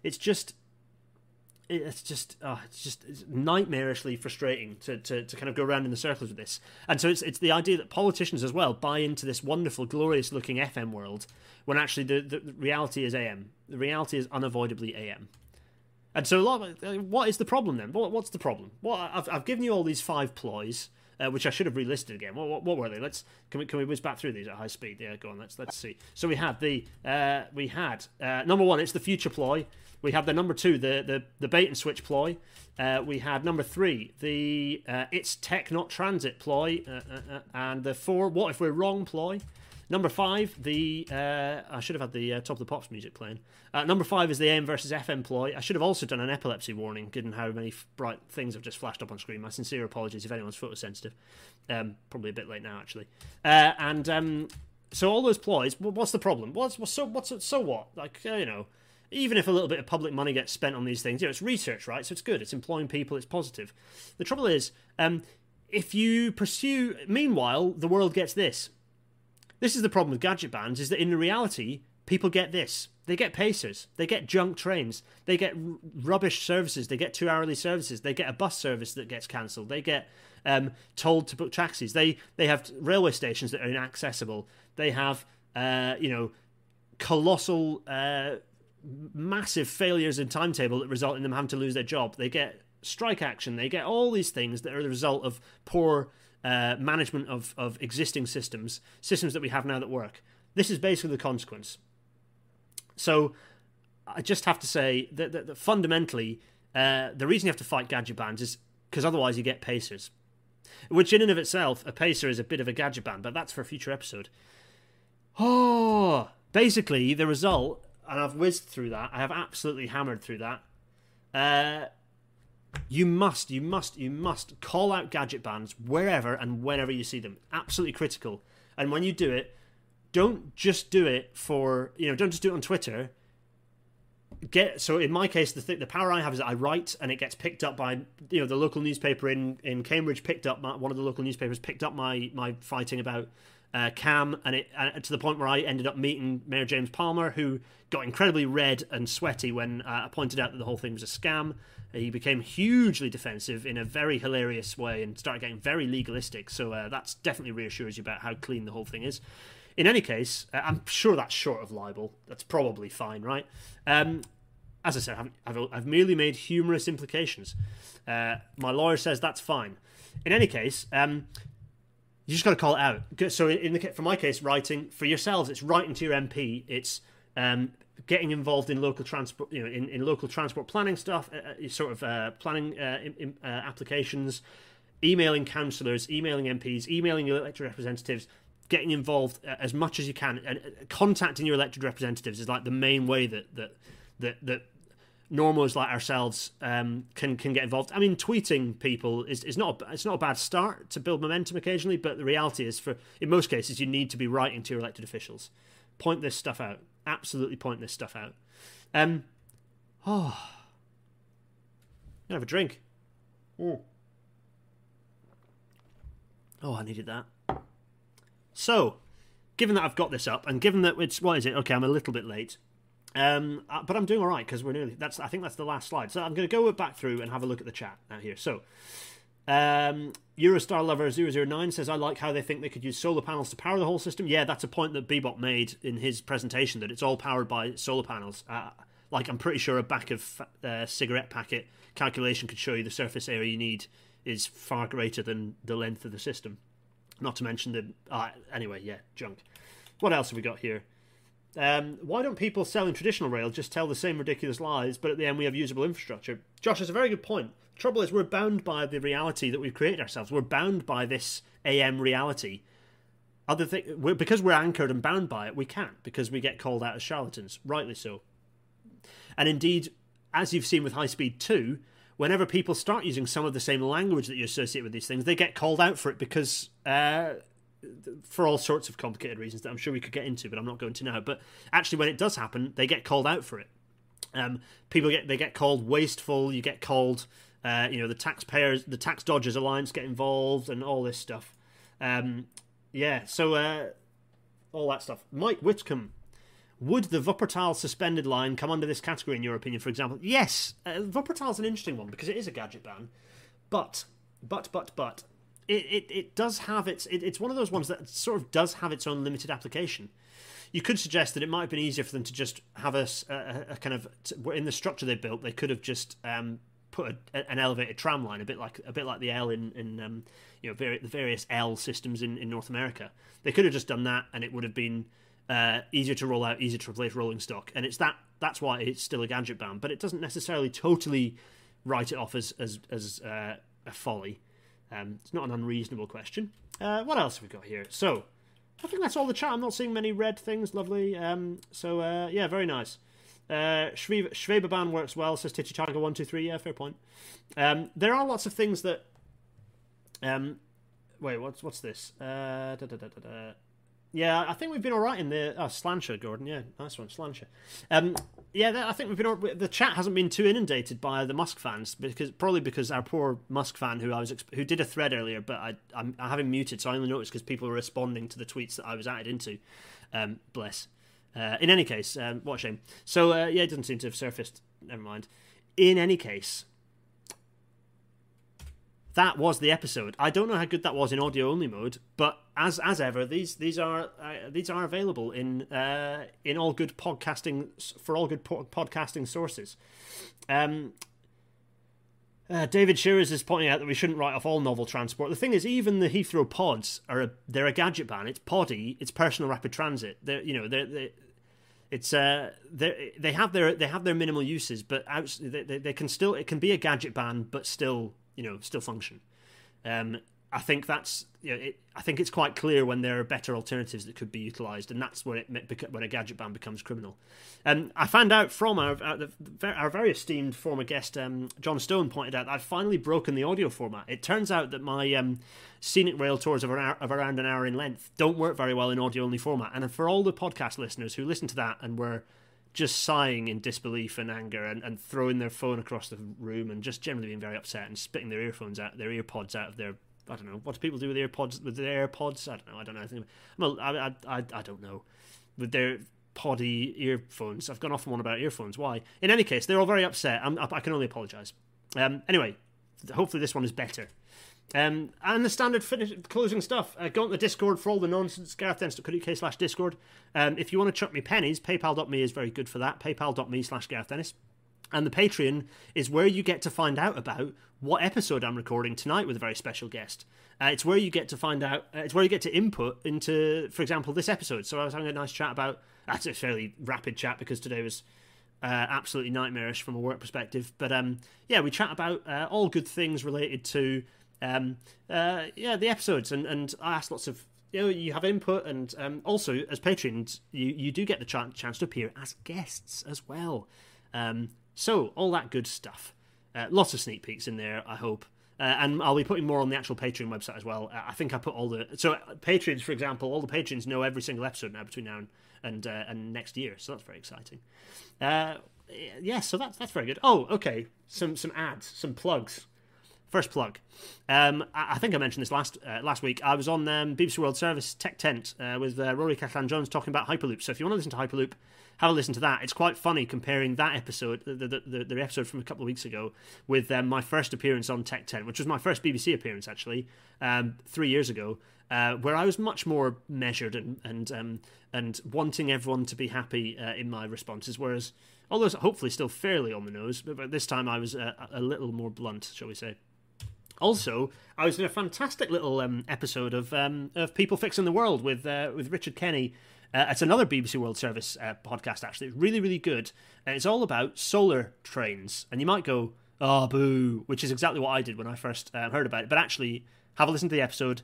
It's just it's just oh, it's just it's nightmarishly frustrating to, to, to kind of go around in the circles with this. And so it's it's the idea that politicians as well buy into this wonderful, glorious looking FM world when actually the, the, the reality is AM. The reality is unavoidably AM. And so, uh, what is the problem then? What, what's the problem? Well, I've, I've given you all these five ploys, uh, which I should have relisted again. What, what, what, were they? Let's can we can we whiz back through these at high speed? Yeah, go on. Let's let's see. So we had the uh, we had uh, number one. It's the future ploy. We have the number two, the the, the bait and switch ploy. Uh, we had number three, the uh, it's tech not transit ploy, and the four, what if we're wrong ploy. Number five, the uh, I should have had the uh, top of the pops music playing. Uh, number five is the AM versus FM ploy. I should have also done an epilepsy warning, given how many f- bright things have just flashed up on screen. My sincere apologies if anyone's photosensitive. Um, probably a bit late now, actually. Uh, and um, so all those ploys. What's the problem? What's, what's so what's so what? Like uh, you know, even if a little bit of public money gets spent on these things, you know, it's research, right? So it's good. It's employing people. It's positive. The trouble is, um, if you pursue, meanwhile, the world gets this. This is the problem with gadgetbahns: is that in reality, people get this. They get pacers. They get junk trains. They get rubbish services. They get two hourly services. They get a bus service that gets cancelled. They get um, told to book taxis. They they have railway stations that are inaccessible. They have uh, you know colossal. Uh, massive failures in timetable that result in them having to lose their job. They get strike action. They get all these things that are the result of poor uh, management of, of existing systems, systems that we have now that work. This is basically the consequence. So I just have to say that, that, that fundamentally, uh, the reason you have to fight gadgetbahns is because otherwise you get pacers. Which, in and of itself, a pacer is a bit of a gadgetbahn, but that's for a future episode. Oh, basically the result, and I've whizzed through that. I have absolutely hammered through that. Uh, you must, you must, you must call out gadgetbahns wherever and whenever you see them. Absolutely critical. And when you do it, don't just do it for you know, don't just do it on Twitter. Get so in my case, the th- the power I have is that I write and it gets picked up by you know the local newspaper in in Cambridge picked up my, one of the local newspapers picked up my my fighting about uh, Cam, and it uh, to the point where I ended up meeting Mayor James Palmer, who got incredibly red and sweaty when uh, I pointed out that the whole thing was a scam. He became hugely defensive in a very hilarious way and started getting very legalistic. So uh, that's definitely reassures you about how clean the whole thing is. In any case, uh, I'm sure that's short of libel. That's probably fine, right? Um, as I said, I've, I've, I've merely made humorous implications. Uh, my lawyer says that's fine. In any case, um, you just got to call it out. So, in the for my case, writing for yourselves, it's writing to your MP. It's um, getting involved in local transport, you know, in, in local transport planning stuff, uh, uh sort of uh, planning uh, in, uh, applications, emailing councillors, emailing MPs, emailing your elected representatives, getting involved uh, as much as you can, and contacting your elected representatives is like the main way that that that that normals like ourselves um, can can get involved. I mean, tweeting people is, is not a, it's not a bad start to build momentum occasionally, but the reality is, for in most cases, you need to be writing to your elected officials. Point this stuff out. Absolutely point this stuff out. Um, oh, have a drink. Oh, oh, I needed that. So, given that I've got this up, and given that it's what is it? Okay, I'm a little bit late. Um, uh, but I'm doing all right because we're nearly. That's I think that's the last slide. So I'm going to go back through and have a look at the chat now here. So, um, Eurostar Lover 009 says, "I like how they think they could use solar panels to power the whole system." Yeah, that's a point that Bibop made in his presentation that it's all powered by solar panels. Uh, like I'm pretty sure a back of uh, cigarette packet calculation could show you the surface area you need is far greater than the length of the system. Not to mention the uh, anyway, yeah, junk. What else have we got here? Um, why don't people selling traditional rail just tell the same ridiculous lies, but at the end we have usable infrastructure? Josh, that's a very good point. The trouble is, we're bound by the reality that we've created ourselves. We're bound by this AM reality. Other thing, we're, because we're anchored and bound by it, we can't because we get called out as charlatans, rightly so. And indeed, as you've seen with High Speed 2, whenever people start using some of the same language that you associate with these things, they get called out for it because uh, for all sorts of complicated reasons that I'm sure we could get into, but I'm not going to now. But actually, when it does happen, they get called out for it. Um, people get they get called wasteful. You get called, uh, you know, the taxpayers, the tax dodgers alliance get involved, and all this stuff. Um, yeah, so uh, all that stuff. Mike Whitcomb, would the Wuppertal suspended line come under this category in your opinion? For example, yes, uh, Wuppertal's an interesting one because it is a gadgetbahn, but but but but it, it, it does have its it, it's one of those ones that sort of does have its own limited application. You could suggest that it might have been easier for them to just have a, a, a kind of in the structure they built they could have just um, put a, an elevated tram line a bit like a bit like the L in in um, you know the various L systems in, in North America. They could have just done that and it would have been uh, easier to roll out easier to replace rolling stock. And it's that that's why it's still a gadgetbahn but it doesn't necessarily totally write it off as as, as uh, a folly um, it's not an unreasonable question. Uh, what else have we got here? So, I think that's all the chat. I'm not seeing many red things. Lovely. Um, so, uh, yeah, very nice. Uh, Schwebebahn works well, says Titchy Tiger 123. Yeah, fair point. Um, there are lots of things that. Um, wait, what's what's this? Uh, da, da, da, yeah, I think we've been all right in the oh, Slancher, Gordon. Yeah, nice one, Slancher. Um, yeah, I think we've been the chat hasn't been too inundated by the Musk fans because probably because our poor Musk fan who I was who did a thread earlier, but I I'm, I have him muted, so I only noticed because people were responding to the tweets that I was added into. Um, bless. Uh, in any case, um, what a shame. So uh, yeah, it doesn't seem to have surfaced. Never mind. In any case, that was the episode. I don't know how good that was in audio only mode, but as as ever, these these are uh, these are available in uh, in all good podcasting for all good po- podcasting sources. Um, uh, David Shearers is pointing out that we shouldn't write off all novel transport. The thing is, even the Heathrow pods are a, they're a gadgetbahn. It's poddy. It's personal rapid transit. They're you know they're, they're it's uh they they have their they have their minimal uses, but out, they, they, they can still it can be a gadgetbahn, but still you know still function. Um, I think that's you know, it, I think it's quite clear when there are better alternatives that could be utilised, and that's when it when a gadgetbahn becomes criminal. Um, I found out from our our, very esteemed former guest um, John Stone pointed out that I've finally broken the audio format. It turns out that my um, scenic rail tours of, hour, of around an hour in length don't work very well in audio only format, and for all the podcast listeners who listened to that and were just sighing in disbelief and anger and, and throwing their phone across the room and just generally being very upset and spitting their earphones out, their earpods out of their I don't know. What do people do with AirPods? With their AirPods? I don't know. I don't know anything. Well, I, I, I, don't know. With their poddy earphones. I've gone off on one about earphones. Why? In any case, they're all very upset. I'm, I can only apologise. Um, anyway, hopefully this one is better. Um, and the standard finish, closing stuff. Uh, go on the Discord for all the nonsense. GarethDennis.co.uk slash Discord. Um, if you want to chuck me pennies, PayPal.me is very good for that. PayPal.me slash Gareth Dennis. And the Patreon is where you get to find out about what episode I'm recording tonight with a very special guest. Uh, it's where you get to find out, uh, it's where you get to input into, for example, this episode. So I was having a nice chat about, that's a fairly rapid chat because today was uh, absolutely nightmarish from a work perspective. But um, yeah, we chat about uh, all good things related to um, uh, yeah the episodes, and, and I asked lots of you know you have input, and um, also as patrons you you do get the ch- chance to appear as guests as well. Um, so, all that good stuff. Uh, lots of sneak peeks in there, I hope. Uh, and I'll be putting more on the actual Patreon website as well. Uh, I think I put all the so uh, patrons, for example, all the patrons know every single episode now between now and and, uh, and next year. So that's very exciting. Uh, yeah, so that's that's very good. Oh, okay. Some some ads, some plugs. First plug. Um, I, think I mentioned this last uh, last week. I was on um, BBC World Service Tech Tent uh, with uh, Rory Cellan Jones talking about Hyperloop. So if you want to listen to Hyperloop, have a listen to that. It's quite funny comparing that episode, the, the, the, the episode from a couple of weeks ago, with um, my first appearance on Tech Tent, which was my first BBC appearance actually, um, three years ago, uh, where I was much more measured and and um, and wanting everyone to be happy uh, in my responses, whereas although hopefully still fairly on the nose, but, but this time I was uh, a little more blunt, shall we say. Also, I was in a fantastic little um, episode of um, of People Fixing the World with uh, with Richard Kenny. Uh, it's another BBC World Service uh, podcast. Actually, it's really really good, and it's all about solar trains. And you might go, "Oh, boo," which is exactly what I did when I first uh, heard about it. But actually, have a listen to the episode.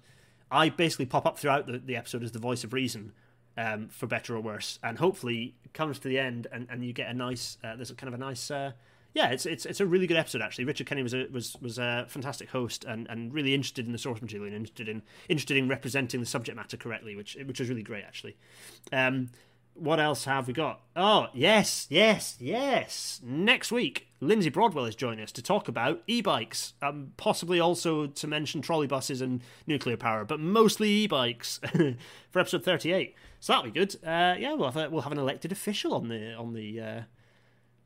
I basically pop up throughout the, the episode as the voice of reason, um, for better or worse, and hopefully comes to the end and, and you get a nice. Uh, there's kind of a nice uh, yeah, it's it's it's a really good episode actually. Richard Kenny was a was was a fantastic host and, and really interested in the source material and interested in interested in representing the subject matter correctly, which which was really great actually. Um, what else have we got? Oh yes, yes, yes. Next week, Lindsay Broadwell is joining us to talk about e-bikes, um, possibly also to mention trolley buses and nuclear power, but mostly e-bikes [LAUGHS] for episode thirty-eight. So that'll be good. Uh, yeah, we'll have a, we'll have an elected official on the on the. Uh,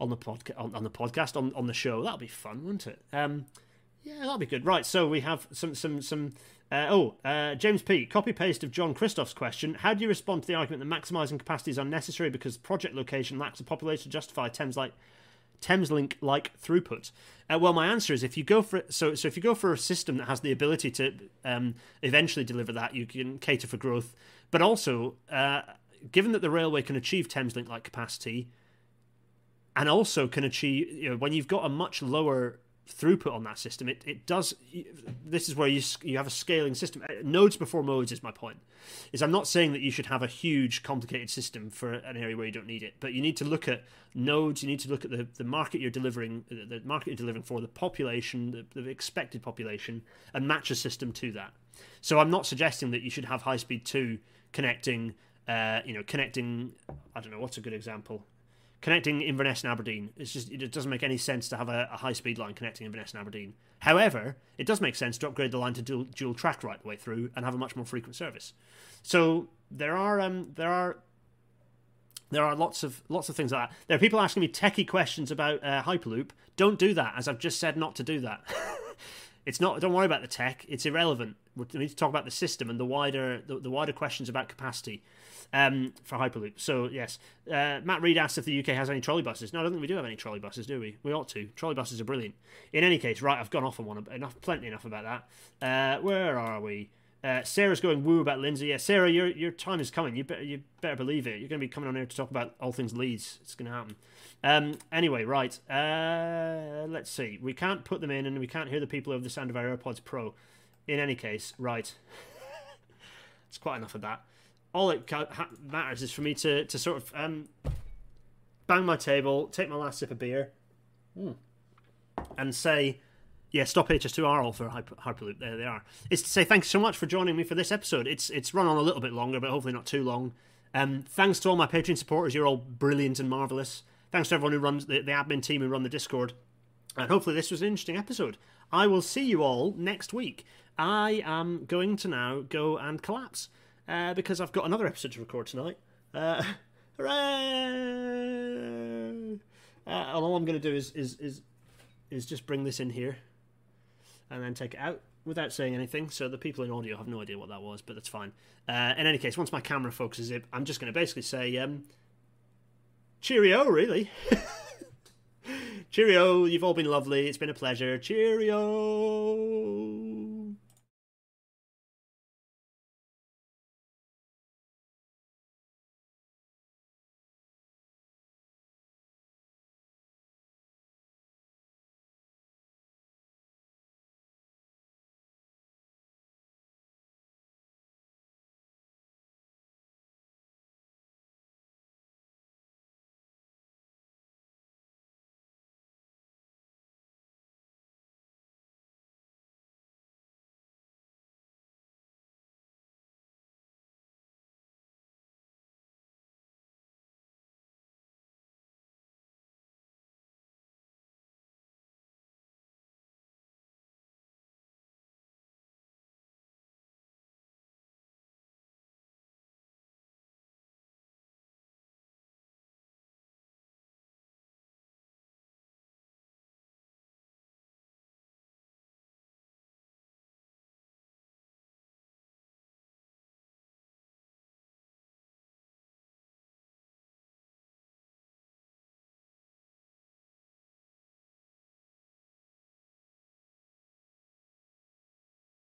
on the podcast on, on, the podcast on, on the show. That'll be fun, won't it? Um, yeah, that'll be good. Right, so we have some some some. Uh, oh, uh, James P. Copy paste of John Christoph's question. How do you respond to the argument that maximising capacity is unnecessary because project location lacks a population to justify Thames like Thameslink like throughput? Uh, well, my answer is if you go for so so if you go for a system that has the ability to um, eventually deliver that, you can cater for growth. But also, uh, given that the railway can achieve Thameslink like capacity, and also can achieve you know when you've got a much lower throughput on that system it, it does this is where you you have a scaling system. Uh, nodes before modes is my point is i'm not saying that you should have a huge complicated system for an area where you don't need it but you need to look at nodes you need to look at the, the market you're delivering the market you're delivering for the population the, the expected population and match a system to that. So i'm not suggesting that you should have high speed 2 connecting uh, you know connecting i don't know what's a good example connecting Inverness and Aberdeen. It's just it doesn't make any sense to have a, a high speed line connecting Inverness and Aberdeen. However, it does make sense to upgrade the line to dual, dual track right the way through and have a much more frequent service. So there are um, there are there are lots of lots of things like that. There are people asking me techie questions about uh, Hyperloop. Don't do that, as I've just said not to do that. [LAUGHS] it's not. Don't worry about the tech. It's irrelevant. We need to talk about the system and the wider the, the wider questions about capacity um, for Hyperloop. So yes, uh, Matt Reed asked if the UK has any trolley buses. No, I don't think we do have any trolley buses, do we? We ought to. Trolley buses are brilliant. In any case, right, I've gone off on one enough, plenty enough about that. Uh, where are we? Uh, Sarah's going woo about Lindsay. Yeah, Sarah, your your time is coming. You better you better believe it. You're going to be coming on here to talk about all things Leeds. It's going to happen. Um, anyway, right. Uh, let's see. We can't put them in, and we can't hear the people over the sound of our AirPods Pro. in any case, right. [LAUGHS] it's quite enough of that. All it ca- ha- matters is for me to, to sort of um, bang my table, take my last sip of beer, and say, yeah, stop HS2R all for Hyper- Hyperloop. There they are. Is to say thanks so much for joining me for this episode. It's it's run on a little bit longer, but hopefully not too long. Um, thanks to all my Patreon supporters. You're all brilliant and marvelous. Thanks to everyone who runs the, the admin team who run the Discord. And hopefully this was an interesting episode. I will see you all next week. I am going to now go and collapse uh, because I've got another episode to record tonight. Uh, [LAUGHS] hooray! Uh, all I'm going to do is, is is is just bring this in here and then take it out without saying anything. So the people in audio have no idea what that was, but that's fine. Uh, in any case, once my camera focuses it, I'm just going to basically say, um, cheerio, really. [LAUGHS] cheerio, you've all been lovely. It's been a pleasure. Cheerio.